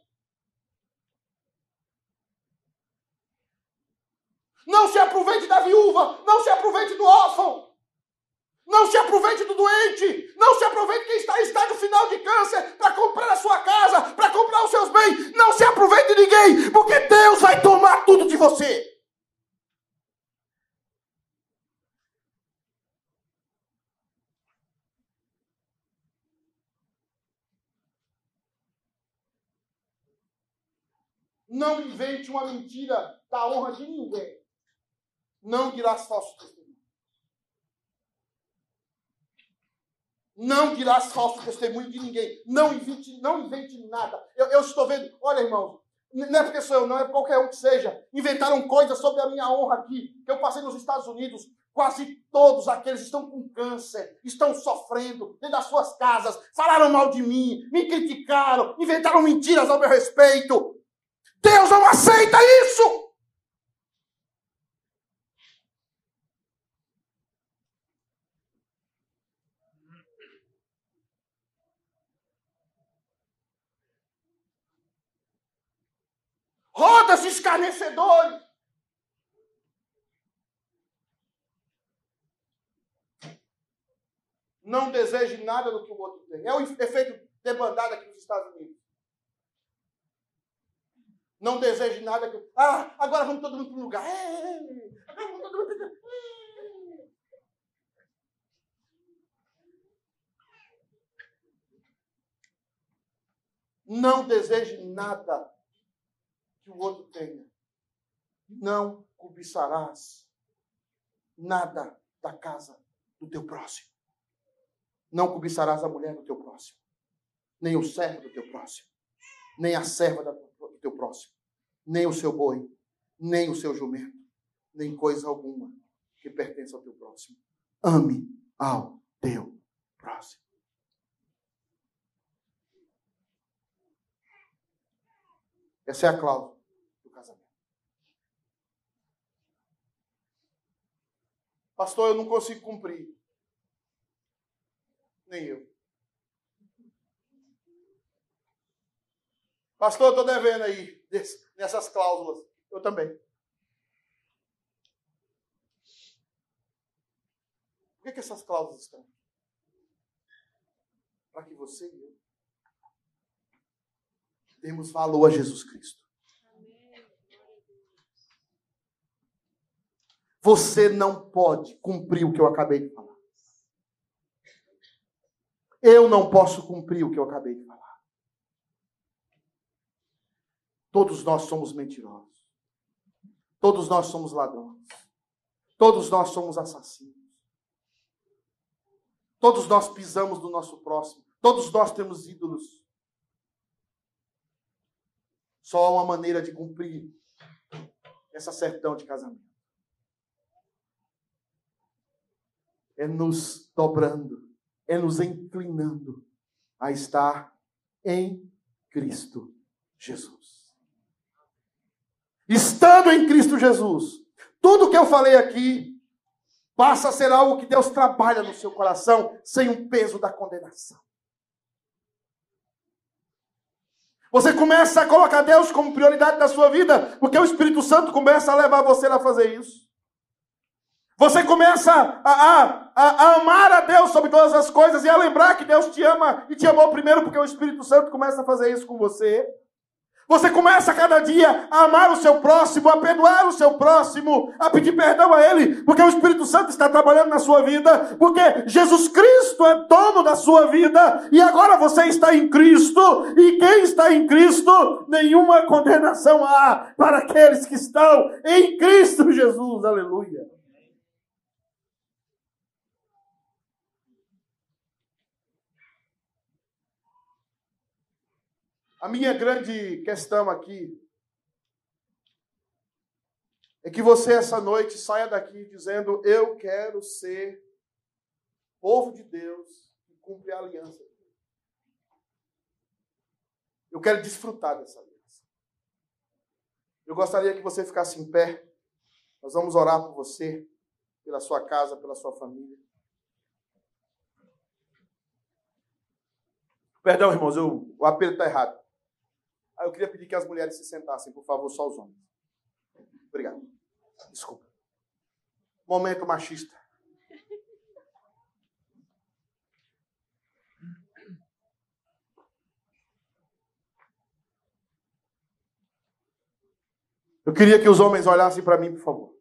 Não se aproveite da viúva. Não se aproveite do órfão. Não se aproveite do doente. Não se aproveite quem está em estágio final de câncer para comprar a sua casa, para comprar os seus bens. Não se aproveite de ninguém, porque Deus vai tomar tudo de você. Não invente uma mentira da honra de ninguém. Não dirás falsos testemunhos. Não dirás falso testemunho de ninguém. Não invente, não invente nada. Eu, eu estou vendo, olha, irmãos, não é porque sou eu, não é qualquer um que seja. Inventaram coisas sobre a minha honra aqui, que eu passei nos Estados Unidos. Quase todos aqueles estão com câncer, estão sofrendo dentro das suas casas, falaram mal de mim, me criticaram, inventaram mentiras ao meu respeito. Deus não aceita isso. Roda-se escarnecedores. Não deseje nada do que o outro tem. É o efeito debandado aqui nos Estados Unidos. Não deseje nada que. Ah, agora vamos todo mundo para um lugar. É, para Não deseje nada que o outro tenha. Não cobiçarás nada da casa do teu próximo. Não cobiçarás a mulher do teu próximo, nem o servo do teu próximo, nem a serva do teu próximo, nem o seu boi, nem o seu jumento, nem coisa alguma que pertence ao teu próximo. Ame ao teu próximo. Essa é a cláusula do casamento. Pastor, eu não consigo cumprir. Nem eu. Pastor, eu estou devendo aí nessas cláusulas. Eu também. Por que, que essas cláusulas estão? Para que você e eu demos valor a Jesus Cristo. Você não pode cumprir o que eu acabei de falar. Eu não posso cumprir o que eu acabei de falar. Todos nós somos mentirosos. Todos nós somos ladrões. Todos nós somos assassinos. Todos nós pisamos do nosso próximo. Todos nós temos ídolos. Só uma maneira de cumprir essa certidão de casamento. É nos dobrando, é nos inclinando a estar em Cristo Jesus. Estando em Cristo Jesus, tudo que eu falei aqui passa a ser algo que Deus trabalha no seu coração sem o peso da condenação. Você começa a colocar Deus como prioridade da sua vida, porque o Espírito Santo começa a levar você a fazer isso. Você começa a, a, a, amar a Deus sobre todas as coisas e a lembrar que Deus te ama e te amou primeiro, porque o Espírito Santo começa a fazer isso com você. Você começa cada dia a amar o seu próximo, a perdoar o seu próximo, a pedir perdão a ele, porque o Espírito Santo está trabalhando na sua vida, porque Jesus Cristo é dono da sua vida e agora você está em Cristo, e quem está em Cristo, nenhuma condenação há para aqueles que estão em Cristo Jesus. Aleluia. A minha grande questão aqui é que você essa noite saia daqui dizendo: Eu quero ser povo de Deus e cumprir a aliança. Eu quero desfrutar dessa aliança. Eu gostaria que você ficasse em pé. Nós vamos orar por você, pela sua casa, pela sua família. Perdão, irmãos, eu, o apelo está errado. Eu queria pedir que as mulheres se sentassem, por favor, só os homens. Obrigado. Desculpa. Momento machista. Eu queria que os homens olhassem para mim, por favor.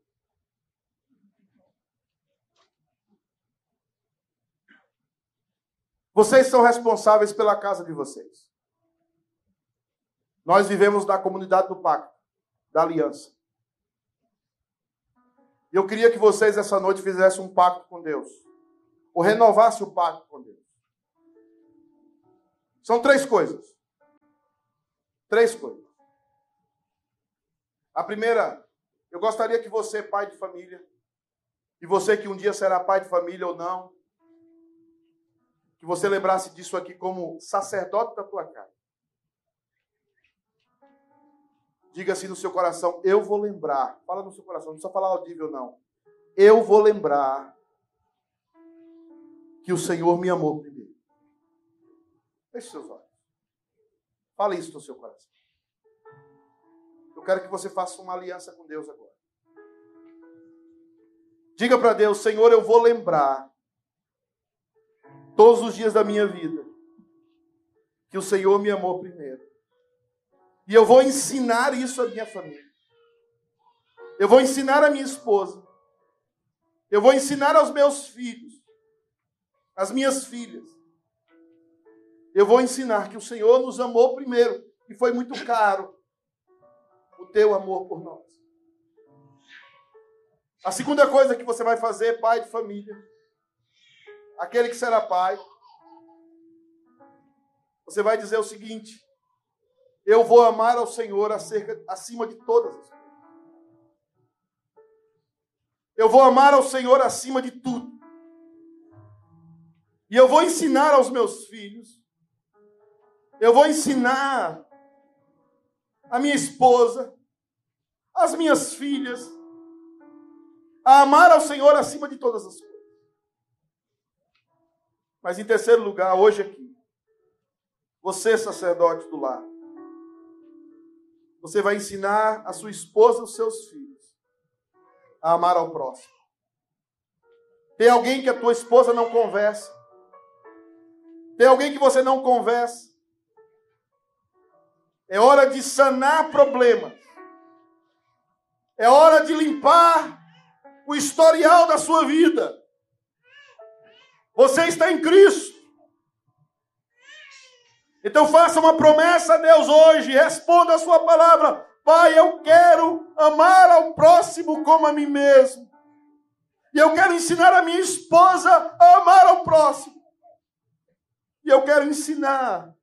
Vocês são responsáveis pela casa de vocês. Nós vivemos na comunidade do pacto, da aliança. E eu queria que vocês essa noite fizessem um pacto com Deus. Ou renovassem o pacto com Deus. São três coisas. Três coisas. A primeira, eu gostaria que você, pai de família, e você que um dia será pai de família ou não, que você lembrasse disso aqui como sacerdote da tua casa. Diga assim no seu coração: Eu vou lembrar. Fala no seu coração, não precisa falar audível, não. Eu vou lembrar que o Senhor me amou primeiro. Feche seus olhos. Fale isso no seu coração. Eu quero que você faça uma aliança com Deus agora. Diga para Deus, Senhor, eu vou lembrar todos os dias da minha vida que o Senhor me amou primeiro. E eu vou ensinar isso à minha família. Eu vou ensinar à minha esposa. Eu vou ensinar aos meus filhos, às minhas filhas. Eu vou ensinar que o Senhor nos amou primeiro e foi muito caro o teu amor por nós. A segunda coisa que você vai fazer, pai de família, aquele que será pai, você vai dizer o seguinte: eu vou amar ao Senhor acerca, acima de todas as coisas. Eu vou amar ao Senhor acima de tudo. E eu vou ensinar aos meus filhos, eu vou ensinar a minha esposa, as minhas filhas, a amar ao Senhor acima de todas as coisas. Mas em terceiro lugar, hoje aqui, você, sacerdote do lar, você vai ensinar a sua esposa os seus filhos a amar ao próximo. Tem alguém que a tua esposa não conversa? Tem alguém que você não conversa? É hora de sanar problemas. É hora de limpar o historial da sua vida. Você está em Cristo. Então faça uma promessa a Deus hoje, responda a sua palavra. Pai, eu quero amar ao próximo como a mim mesmo. E eu quero ensinar a minha esposa a amar ao próximo. E eu quero ensinar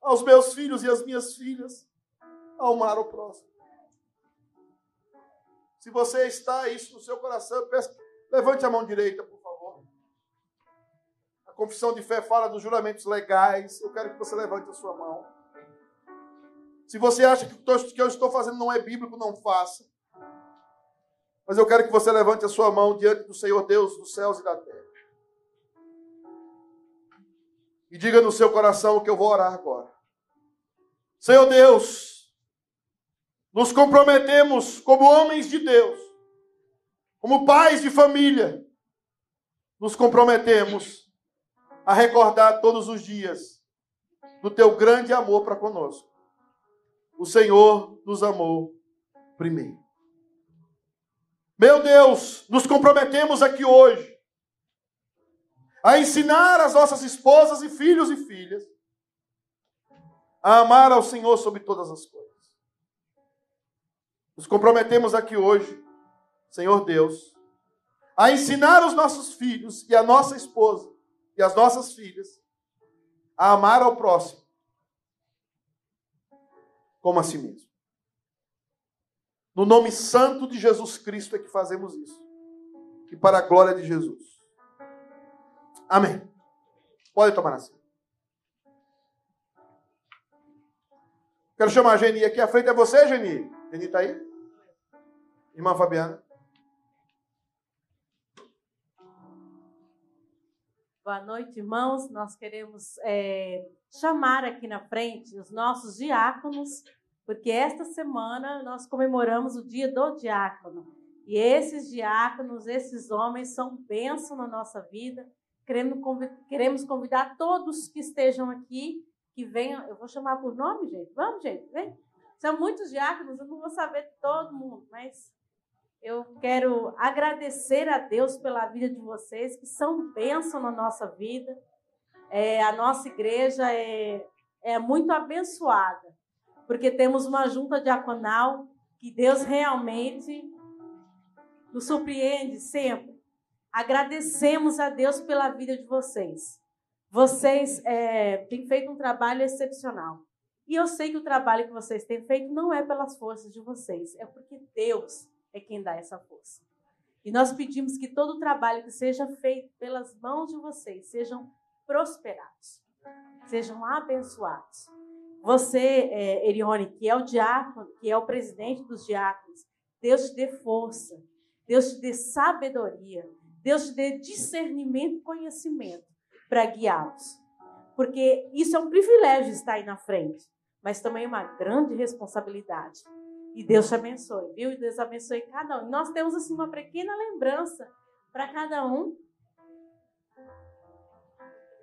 aos meus filhos e às minhas filhas a amar ao próximo. Se você está isso no seu coração, peço, levante a mão direita, por. A confissão de fé fala dos juramentos legais. Eu quero que você levante a sua mão. Se você acha que o que eu estou fazendo não é bíblico, não faça. Mas eu quero que você levante a sua mão diante do Senhor Deus dos céus e da terra. E diga no seu coração o que eu vou orar agora. Senhor Deus, nos comprometemos como homens de Deus, como pais de família, nos comprometemos a recordar todos os dias do teu grande amor para conosco. O Senhor nos amou primeiro. Meu Deus, nos comprometemos aqui hoje a ensinar as nossas esposas e filhos e filhas a amar ao Senhor sobre todas as coisas. Nos comprometemos aqui hoje, Senhor Deus, a ensinar os nossos filhos e a nossa esposa e as nossas filhas a amar ao próximo como a si mesmo. No nome santo de Jesus Cristo é que fazemos isso. E para a glória de Jesus. Amém. Pode tomar assim. Quero chamar a Geni aqui à frente. É você, Geni? Geni está aí? Irmã Fabiana. Boa noite, irmãos. Nós queremos é, chamar aqui na frente os nossos diáconos, porque esta semana nós comemoramos o dia do diácono. E esses diáconos, esses homens, são bênção na nossa vida. Queremos convidar todos que estejam aqui, que venham. Eu vou chamar por nome, gente? Vamos, gente? Vem. São muitos diáconos, eu não vou saber todo mundo, mas eu quero agradecer a Deus pela vida de vocês, que são bênção na nossa vida. É, a nossa igreja é, é muito abençoada, porque temos uma junta diaconal que Deus realmente nos surpreende sempre. Agradecemos a Deus pela vida de vocês. Vocês é, têm feito um trabalho excepcional. E eu sei que o trabalho que vocês têm feito não é pelas forças de vocês, é porque Deus é quem dá essa força. E nós pedimos que todo o trabalho que seja feito pelas mãos de vocês sejam prosperados, sejam abençoados. Você, é, Erione, que é o diácono, que é o presidente dos diáconos, Deus te dê força, Deus te dê sabedoria, Deus te dê discernimento e conhecimento para guiá-los. Porque isso é um privilégio estar aí na frente. mas também uma grande responsabilidade. E Deus te abençoe, viu? E Deus abençoe cada um. Nós temos assim uma pequena lembrança para cada um.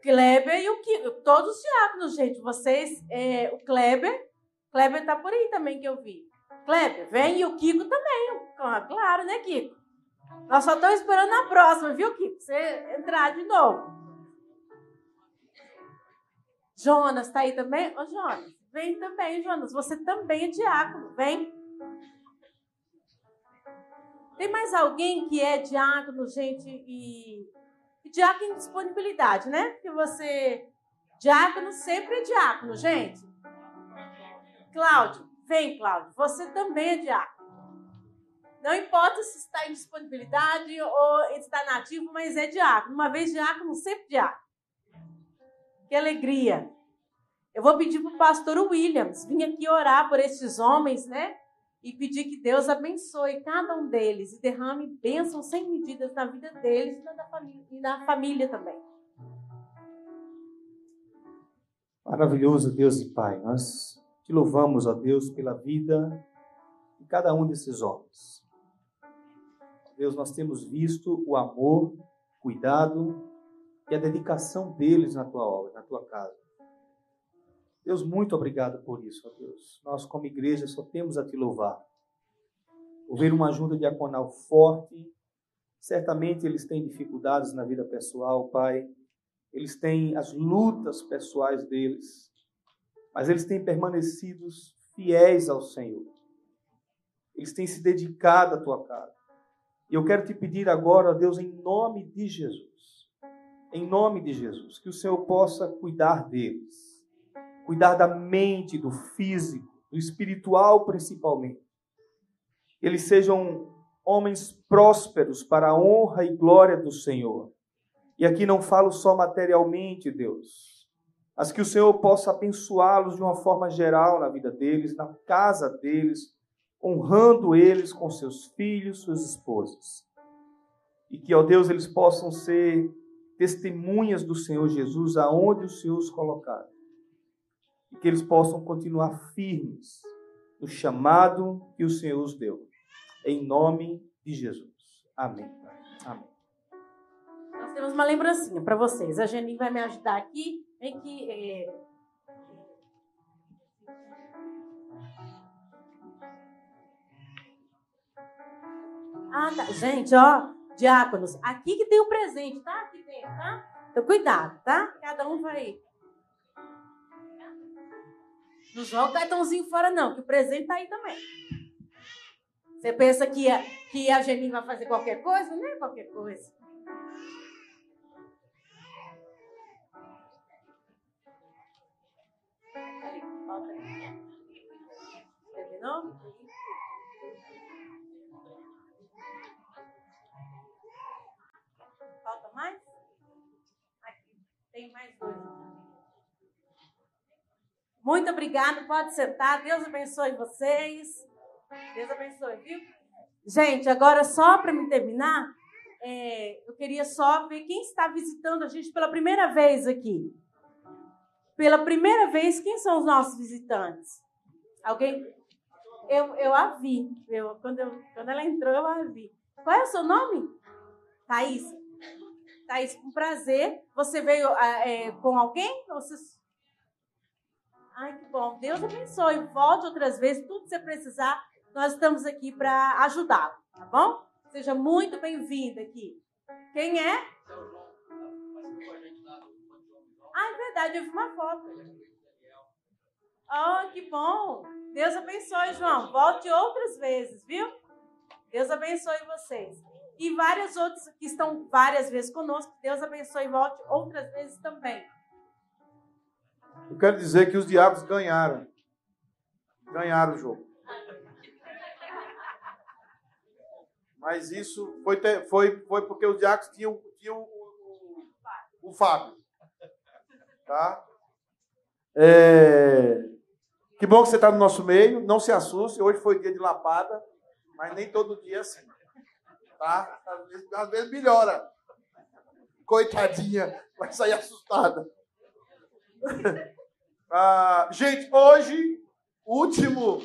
Kleber e o Kiko, todos os diáconos, gente. Vocês, é, o Kleber, Kleber tá por aí também que eu vi. Kleber, vem e o Kiko também. Claro, né, Kiko? Nós só estamos esperando a próxima, viu, Kiko? Você entrar de novo. Jonas, está aí também? Ô, Jonas, vem também, Jonas. Você também é diácono, vem. Tem mais alguém que é diácono, gente, e, e diácono em disponibilidade, né? Que você. Diácono sempre é diácono, gente. Cláudio, vem, Cláudio. Você também é diácono. Não importa se está em disponibilidade ou está nativo, mas é diácono. Uma vez diácono, sempre diácono. Que alegria. Eu vou pedir para o pastor Williams vir aqui orar por esses homens, né? E pedir que Deus abençoe cada um deles e derrame bênçãos sem medidas na vida deles e na família, família também. Maravilhoso Deus e Pai, nós te louvamos, ó Deus, pela vida de cada um desses homens. Deus, nós temos visto o amor, cuidado e a dedicação deles na tua obra, na tua casa. Deus, muito obrigado por isso, ó Deus. Nós, como igreja, só temos a te louvar. Ouvir uma ajuda diaconal forte. Certamente eles têm dificuldades na vida pessoal, Pai. Eles têm as lutas pessoais deles. Mas eles têm permanecido fiéis ao Senhor. Eles têm se dedicado à tua casa. E eu quero te pedir agora, ó Deus, em nome de Jesus, em nome de Jesus, que o Senhor possa cuidar deles, cuidar da mente, do físico, do espiritual principalmente. Eles sejam homens prósperos para a honra e glória do Senhor. E aqui não falo só materialmente, Deus, mas que o Senhor possa abençoá-los de uma forma geral na vida deles, na casa deles, honrando eles com seus filhos, suas esposas. E que, ó Deus, eles possam ser testemunhas do Senhor Jesus aonde o Senhor os colocar. E que eles possam continuar firmes no chamado que o Senhor os deu. Em nome de Jesus. Amém. Amém. Nós temos uma lembrancinha para vocês. A Geni vai me ajudar aqui. Vem que é, Ah, tá. Gente, ó, diáconos, aqui que tem o presente, tá? Aqui dentro, tá? Então, cuidado, tá? Cada um vai. Não joga o cartãozinho fora, não, que o presente tá aí também. Você pensa que a, que a Geni vai fazer qualquer coisa? Não é qualquer coisa. Terminou? Falta mais? Aqui, tem mais dois. Muito obrigada, pode sentar. Deus abençoe vocês. Deus abençoe, viu? Gente, agora só para me terminar, é, eu queria só ver quem está visitando a gente pela primeira vez aqui. Pela primeira vez, quem são os nossos visitantes? Alguém? Eu, eu a vi. Eu, quando, eu, quando ela entrou, eu a vi. Qual é o seu nome? Thaís. Thaís, com prazer. Você veio ah, é, com alguém? Você... Ai, que bom. Deus abençoe. Volte outras vezes. Tudo que você precisar, nós estamos aqui para ajudá-lo, tá bom? Seja muito bem-vindo aqui. Quem é? Ah, é verdade, eu vi uma foto. Oh, que bom. Deus abençoe, João. Volte outras vezes, viu? Deus abençoe vocês e vários outros que estão várias vezes conosco. Deus abençoe e volte outras vezes também. Quero dizer que os diabos ganharam. Ganharam o jogo. Mas isso foi, foi, foi porque os diabos tinham, tinham o, o, o Fábio. Tá? É... Que bom que você está no nosso meio. Não se assuste. Hoje foi dia de lapada, mas nem todo dia é assim. Tá? Às vezes, às vezes melhora. Coitadinha, vai sair assustada. Ah, gente, hoje, último,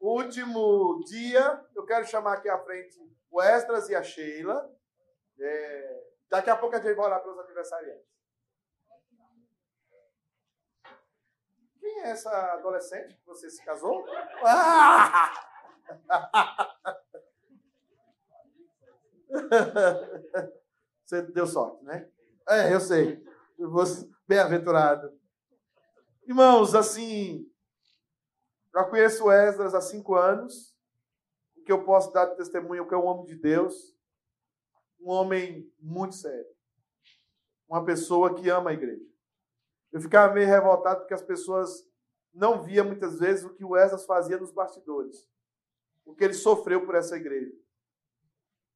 último dia, eu quero chamar aqui à frente o Estras e a Sheila. É, daqui a pouco a gente vai orar pelos aniversariantes. Quem é essa adolescente que você se casou? Ah! Você deu sorte, né? É, eu sei. Bem-aventurado. Irmãos, assim, já conheço o Esdras há cinco anos. O que eu posso dar de testemunho é que é um homem de Deus, um homem muito sério, uma pessoa que ama a igreja. Eu ficava meio revoltado porque as pessoas não via muitas vezes o que o Esdras fazia nos bastidores, o que ele sofreu por essa igreja.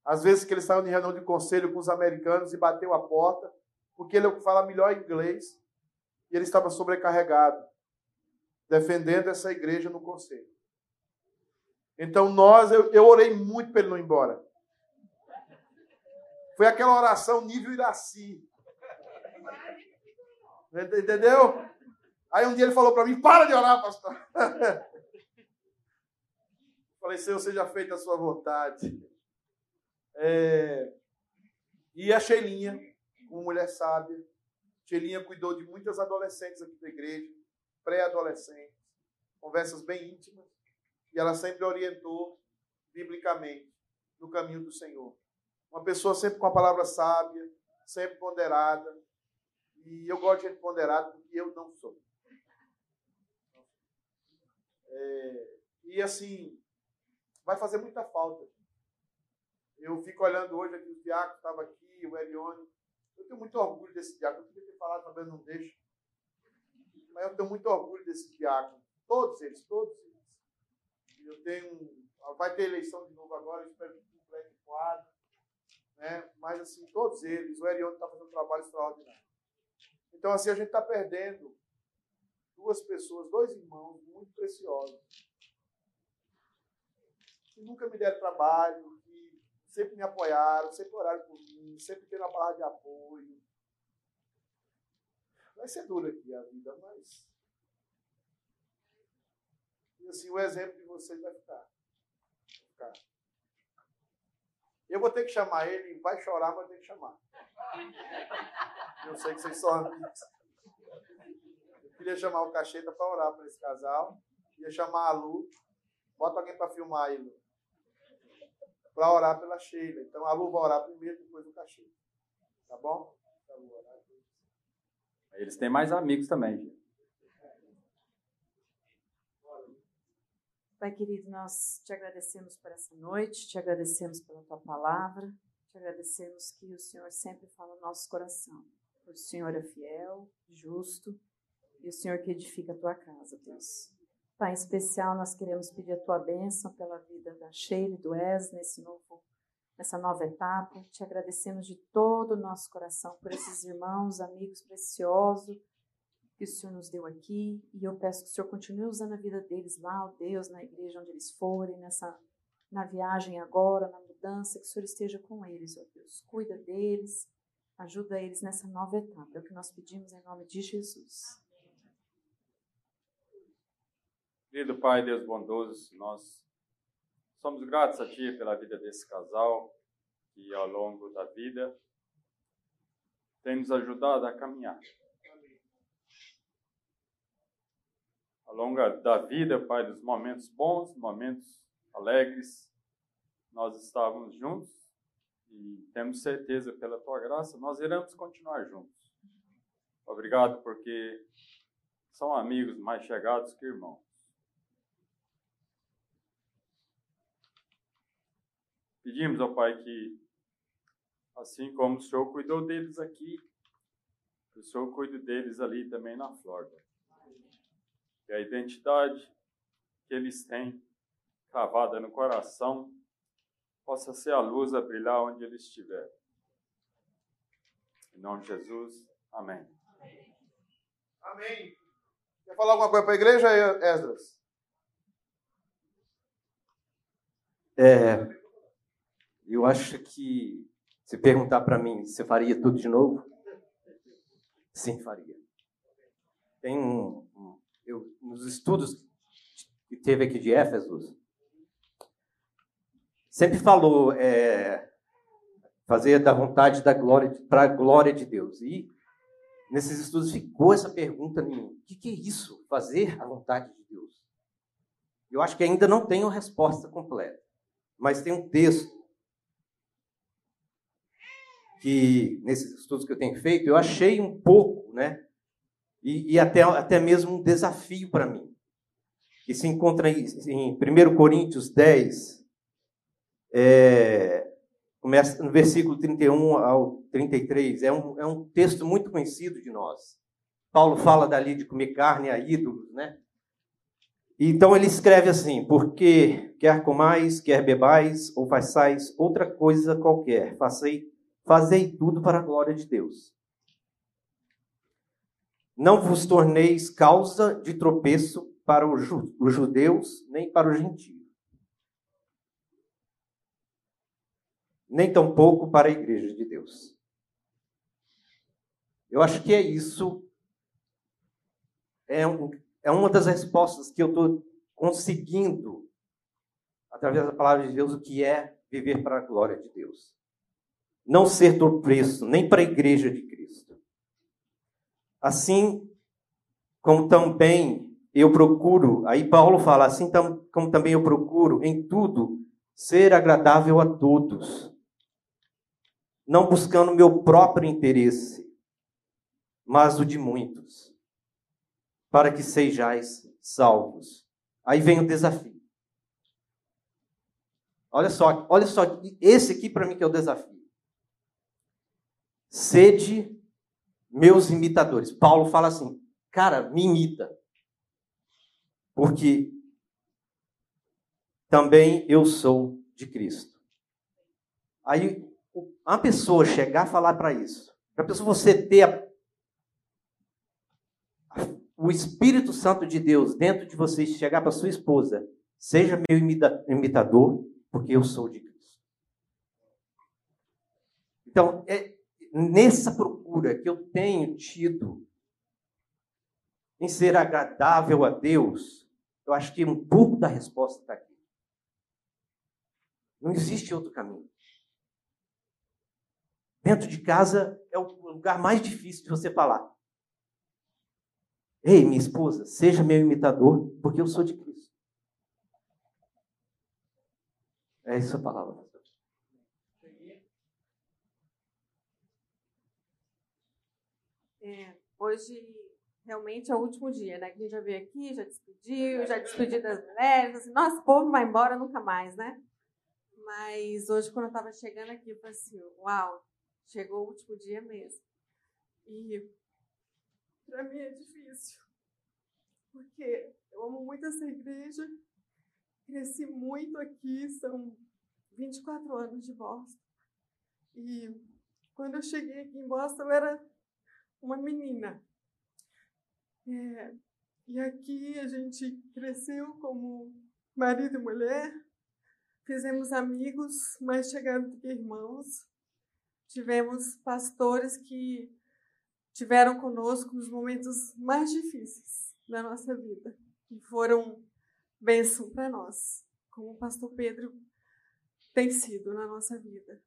Às vezes que ele saiu em reunião de conselho com os americanos e bateu a porta, porque ele fala melhor inglês e ele estava sobrecarregado, defendendo essa igreja no conselho. Então nós, eu, eu orei muito para ele não ir embora. Foi aquela oração nível Iraci. Entendeu? Aí um dia ele falou para mim: para de orar, pastor. Falei, Senhor, seja feita a sua vontade. É... E a Sheilinha, uma mulher sábia. Sheilinha cuidou de muitas adolescentes aqui da igreja, pré-adolescentes, conversas bem íntimas. E ela sempre orientou biblicamente no caminho do Senhor. Uma pessoa sempre com a palavra sábia, sempre ponderada. E eu gosto de gente ponderada porque eu não sou. É, e assim, vai fazer muita falta. Eu fico olhando hoje aqui, o Tiago estava aqui, o Elione. Eu tenho muito orgulho desse diácono. Eu queria ter falado, talvez não deixe. Mas eu tenho muito orgulho desse diácono. Todos eles, todos eles. Eu tenho. Vai ter eleição de novo agora, espero que complete o quadro. Né? Mas, assim, todos eles. O Elione está fazendo um trabalho extraordinário. Então, assim, a gente está perdendo duas pessoas, dois irmãos muito preciosos. Que nunca me deram trabalho, sempre me apoiaram, sempre oraram por mim, sempre tendo a barra de apoio. Vai ser dura aqui a vida, mas. E assim, o exemplo de vocês vai ficar. Vai ficar. Eu vou ter que chamar ele, vai chorar, mas tem que chamar. Eu sei que vocês são amigos. Eu queria chamar o Cacheta para orar para esse casal. Ia chamar a Lu. Bota alguém para filmar aí, Lu para orar pela Sheila. Então a Lu vai orar primeiro, depois o Cachê. Tá bom? Eles têm mais amigos também. Pai querido, nós te agradecemos por essa noite, te agradecemos pela tua palavra, te agradecemos que o Senhor sempre fala no nosso coração. O Senhor é fiel, justo e o Senhor que edifica a tua casa, Deus. Pai, em especial, nós queremos pedir a tua bênção pela vida da Sheila e do Wes nesse novo, nessa nova etapa. Te agradecemos de todo o nosso coração por esses irmãos, amigos preciosos que o Senhor nos deu aqui. E eu peço que o Senhor continue usando a vida deles lá, ó Deus, na igreja onde eles forem, nessa, na viagem agora, na mudança, que o Senhor esteja com eles, ó Deus. Cuida deles, ajuda eles nessa nova etapa. É o que nós pedimos em nome de Jesus. Querido Pai, Deus bondoso, nós somos gratos a Ti pela vida desse casal que ao longo da vida tem nos ajudado a caminhar. Ao longo da vida, Pai, dos momentos bons, momentos alegres, nós estávamos juntos e temos certeza pela Tua graça, nós iremos continuar juntos. Obrigado porque são amigos mais chegados que irmãos. Pedimos ao Pai que, assim como o Senhor cuidou deles aqui, que o Senhor cuide deles ali também na Flórida. Que a identidade que eles têm cravada no coração possa ser a luz a brilhar onde eles estiverem. Em nome de Jesus, amém. Amém. Quer falar alguma coisa para a igreja, Esdras? É, eu acho que se perguntar para mim, você faria tudo de novo? Sim, faria. Tem um, um, dos estudos que teve aqui de Éfeso, sempre falou é, fazer da vontade da glória para a glória de Deus. E nesses estudos ficou essa pergunta em mim: o que, que é isso? Fazer a vontade de Deus? Eu acho que ainda não tenho resposta completa, mas tem um texto que nesses estudos que eu tenho feito eu achei um pouco, né? E, e até, até mesmo um desafio para mim. Que se encontra em, em 1 Coríntios 10, é, começa no versículo 31 ao 33. É um, é um texto muito conhecido de nós. Paulo fala dali de comer carne a ídolos, né? Então ele escreve assim: Porque quer comais, quer bebais, ou façais outra coisa qualquer, fazei, fazei tudo para a glória de Deus. Não vos torneis causa de tropeço para os judeus, nem para os gentios, nem tampouco para a igreja de Deus. Eu acho que é isso. É um, é uma das respostas que eu estou conseguindo, através da palavra de Deus, o que é viver para a glória de Deus. Não ser tropeço, nem para a igreja de Cristo. Assim como também eu procuro, aí Paulo fala, assim como também eu procuro em tudo ser agradável a todos, não buscando meu próprio interesse, mas o de muitos para que sejais salvos. Aí vem o desafio. Olha só, olha só, esse aqui para mim que é o desafio. Sede meus imitadores. Paulo fala assim, cara, me imita. Porque também eu sou de Cristo. Aí, uma pessoa chegar a falar para isso, para a pessoa você ter a o Espírito Santo de Deus dentro de você chegar para sua esposa, seja meu imitador, porque eu sou de Cristo. Então, é nessa procura que eu tenho tido em ser agradável a Deus, eu acho que um pouco da resposta está aqui. Não existe outro caminho. Dentro de casa é o lugar mais difícil de você falar. Ei, minha esposa, seja meu imitador, porque eu sou de Cristo. É isso a palavra. É, hoje realmente é o último dia, né? Que a gente já veio aqui, já despediu, já despediu das mulheres. Assim, Nossa, o povo vai embora nunca mais, né? Mas hoje, quando eu estava chegando aqui, eu falei assim: uau, chegou o último dia mesmo. E para mim é difícil, porque eu amo muito essa igreja, cresci muito aqui, são 24 anos de Boston. E quando eu cheguei aqui em Boston, eu era uma menina. É, e aqui a gente cresceu como marido e mulher, fizemos amigos mais chegados do que irmãos, tivemos pastores que tiveram conosco nos momentos mais difíceis da nossa vida e foram bênção para nós, como o pastor Pedro tem sido na nossa vida.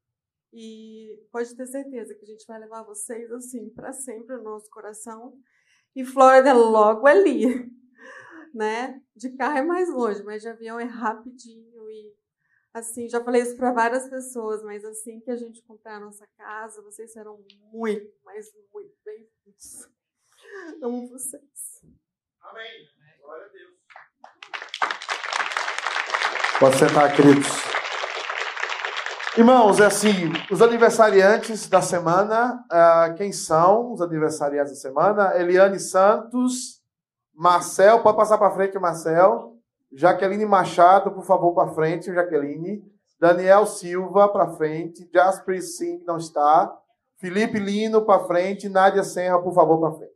E pode ter certeza que a gente vai levar vocês assim para sempre no nosso coração. E Flórida logo ali, né? De carro é mais longe, mas de avião é rapidinho e Assim, já falei isso para várias pessoas, mas assim que a gente comprar a nossa casa, vocês serão muito, mas muito bem-vindos. Amo vocês. Amém. Glória a Deus. Pode sentar, queridos. Irmãos, é assim, os aniversariantes da semana, uh, quem são os aniversariantes da semana? Eliane Santos, Marcel, pode passar para frente, Marcel. Jaqueline Machado, por favor, para frente, Jaqueline. Daniel Silva, para frente. Jasper Sim, não está. Felipe Lino, para frente. Nádia Serra, por favor, para frente.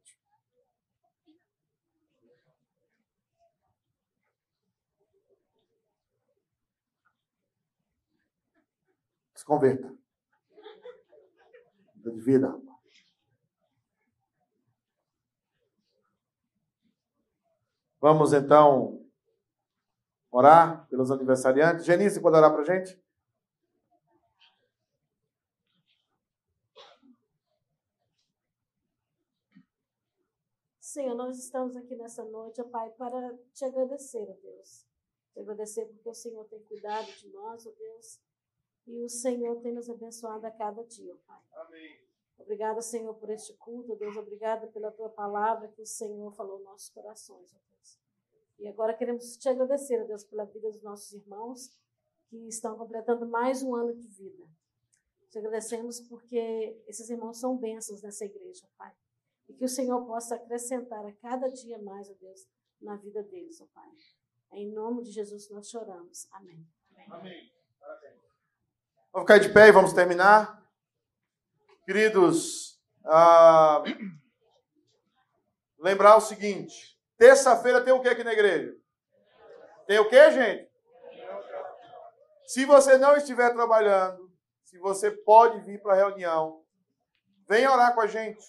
Converta. De vida, Vamos então orar pelos aniversariantes. Genice, pode orar para a gente? Senhor, nós estamos aqui nessa noite, ó Pai, para te agradecer, ó Deus. Te agradecer porque o Senhor tem cuidado de nós, ó Deus. E o Senhor tem nos abençoado a cada dia, Pai. Amém. Obrigada, Senhor, por este culto, Deus. Obrigada pela tua palavra que o Senhor falou nos nossos corações, ó Deus. E agora queremos te agradecer, ó Deus, pela vida dos nossos irmãos que estão completando mais um ano de vida. Te agradecemos porque esses irmãos são bênçãos nessa igreja, Pai. E que o Senhor possa acrescentar a cada dia mais, ó Deus, na vida deles, ó Pai. Em nome de Jesus nós choramos. Amém. Amém. Vamos ficar de pé e vamos terminar. Queridos, ah, lembrar o seguinte: terça-feira tem o que aqui na igreja? Tem o que, gente? Se você não estiver trabalhando, se você pode vir para a reunião, venha orar com a gente.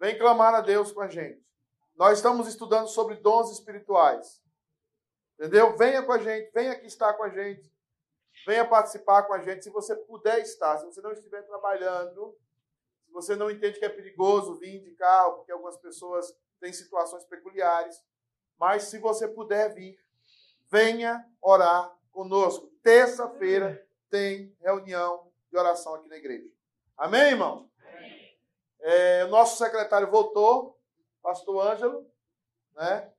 Vem clamar a Deus com a gente. Nós estamos estudando sobre dons espirituais. Entendeu? Venha com a gente, venha aqui estar com a gente. Venha participar com a gente se você puder estar. Se você não estiver trabalhando, se você não entende que é perigoso vir de carro, porque algumas pessoas têm situações peculiares, mas se você puder vir, venha orar conosco. Terça-feira tem reunião de oração aqui na igreja. Amém, irmão? É, o nosso secretário voltou, pastor Ângelo, né?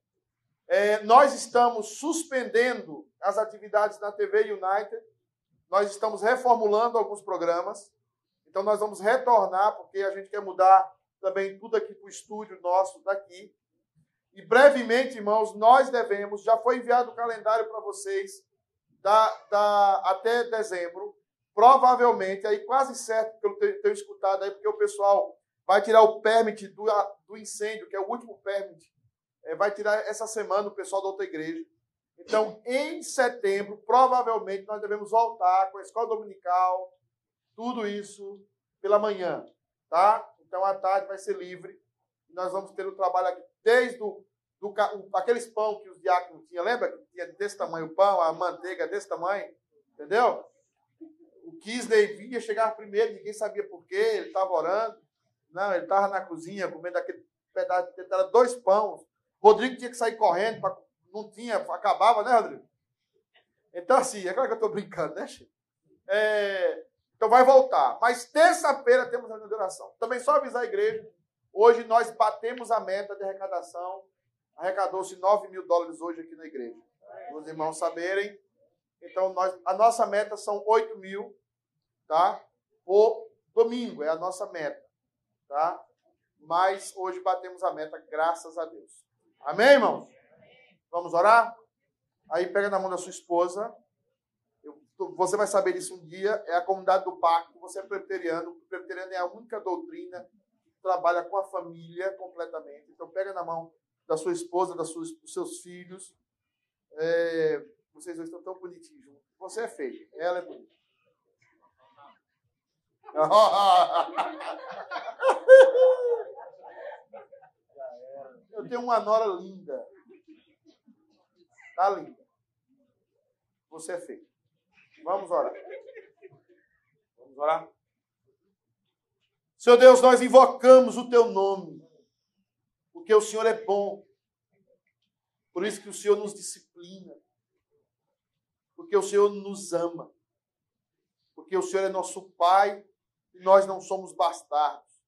É, nós estamos suspendendo as atividades na TV United. Nós estamos reformulando alguns programas. Então nós vamos retornar, porque a gente quer mudar também tudo aqui para o estúdio nosso daqui. E brevemente, irmãos, nós devemos, já foi enviado o calendário para vocês da, da, até dezembro. Provavelmente, aí quase certo que eu tenho escutado aí, porque o pessoal vai tirar o permit do, do incêndio, que é o último permit. É, vai tirar essa semana o pessoal da outra igreja. Então, em setembro, provavelmente, nós devemos voltar com a escola dominical, tudo isso pela manhã, tá? Então, à tarde vai ser livre. Nós vamos ter o trabalho aqui, desde do, aqueles pão que os diáconos tinham, lembra? Que tinha desse tamanho o pão, a manteiga desse tamanho, entendeu? O Kisley vinha, chegava primeiro, ninguém sabia por quê, ele estava orando. Não, ele estava na cozinha comendo aquele pedaço, era dois pães. Rodrigo tinha que sair correndo, pra, não tinha, acabava, né, Rodrigo? Então, assim, é claro que eu estou brincando, né, Chico? É, então vai voltar. Mas terça-feira temos a inauguração. Também só avisar a igreja. Hoje nós batemos a meta de arrecadação. Arrecadou-se 9 mil dólares hoje aqui na igreja. Os irmãos saberem. Então, nós, a nossa meta são 8 mil, tá? Por domingo, é a nossa meta tá? Mas hoje batemos a meta, graças a Deus. Amém, irmãos? Vamos orar? Aí pega na mão da sua esposa. Eu, você vai saber disso um dia. É a comunidade do pacto. Você é presbiteriano. O presbiteriano é a única doutrina que trabalha com a família completamente. Então pega na mão da sua esposa, dos seus filhos. É, vocês dois estão tão bonitinhos. Você é feio, ela é bonita. Eu tenho uma nora linda. Tá linda. Você é feio. Vamos orar. Vamos orar. Senhor Deus, nós invocamos o teu nome. Porque o Senhor é bom. Por isso que o Senhor nos disciplina. Porque o Senhor nos ama. Porque o Senhor é nosso Pai e nós não somos bastardos.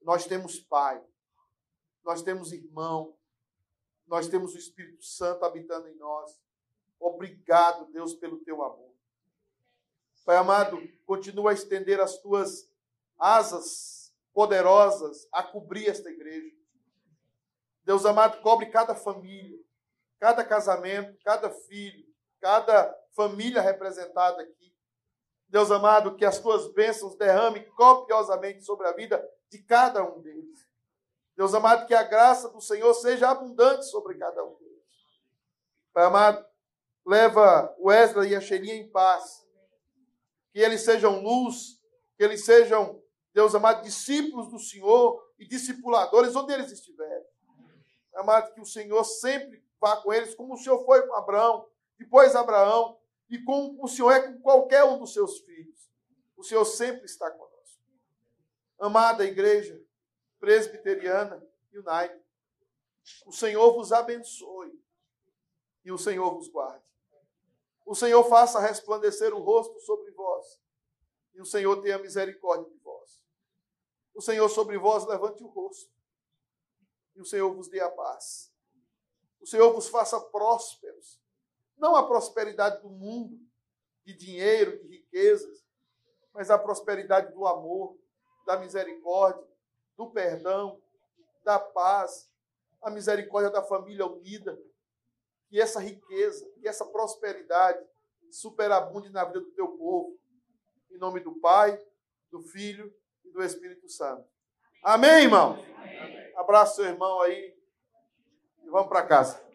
Nós temos Pai, nós temos irmão, nós temos o Espírito Santo habitando em nós. Obrigado, Deus, pelo teu amor. Pai amado, continua a estender as tuas asas poderosas a cobrir esta igreja. Deus amado, cobre cada família, cada casamento, cada filho, cada família representada aqui. Deus amado, que as tuas bênçãos derrame copiosamente sobre a vida de cada um deles. Deus amado, que a graça do Senhor seja abundante sobre cada um deles. Pai amado, leva o Wesley e a Xeria em paz. Que eles sejam luz, que eles sejam, Deus amado, discípulos do Senhor e discipuladores onde eles estiverem. Amado, que o Senhor sempre vá com eles, como o Senhor foi com Abraão, depois Abraão, e como o Senhor é com qualquer um dos seus filhos. O Senhor sempre está conosco. Amada igreja presbiteriana, United, o Senhor vos abençoe e o Senhor vos guarde. O Senhor faça resplandecer o rosto sobre vós e o Senhor tenha misericórdia de vós. O Senhor sobre vós levante o rosto e o Senhor vos dê a paz. O Senhor vos faça prósperos, não a prosperidade do mundo, de dinheiro, de riquezas, mas a prosperidade do amor, da misericórdia, do perdão, da paz, a misericórdia da família unida. Que essa riqueza, que essa prosperidade superabunde na vida do teu povo. Em nome do Pai, do Filho e do Espírito Santo. Amém, irmão? Amém. Abraço seu irmão aí e vamos para casa.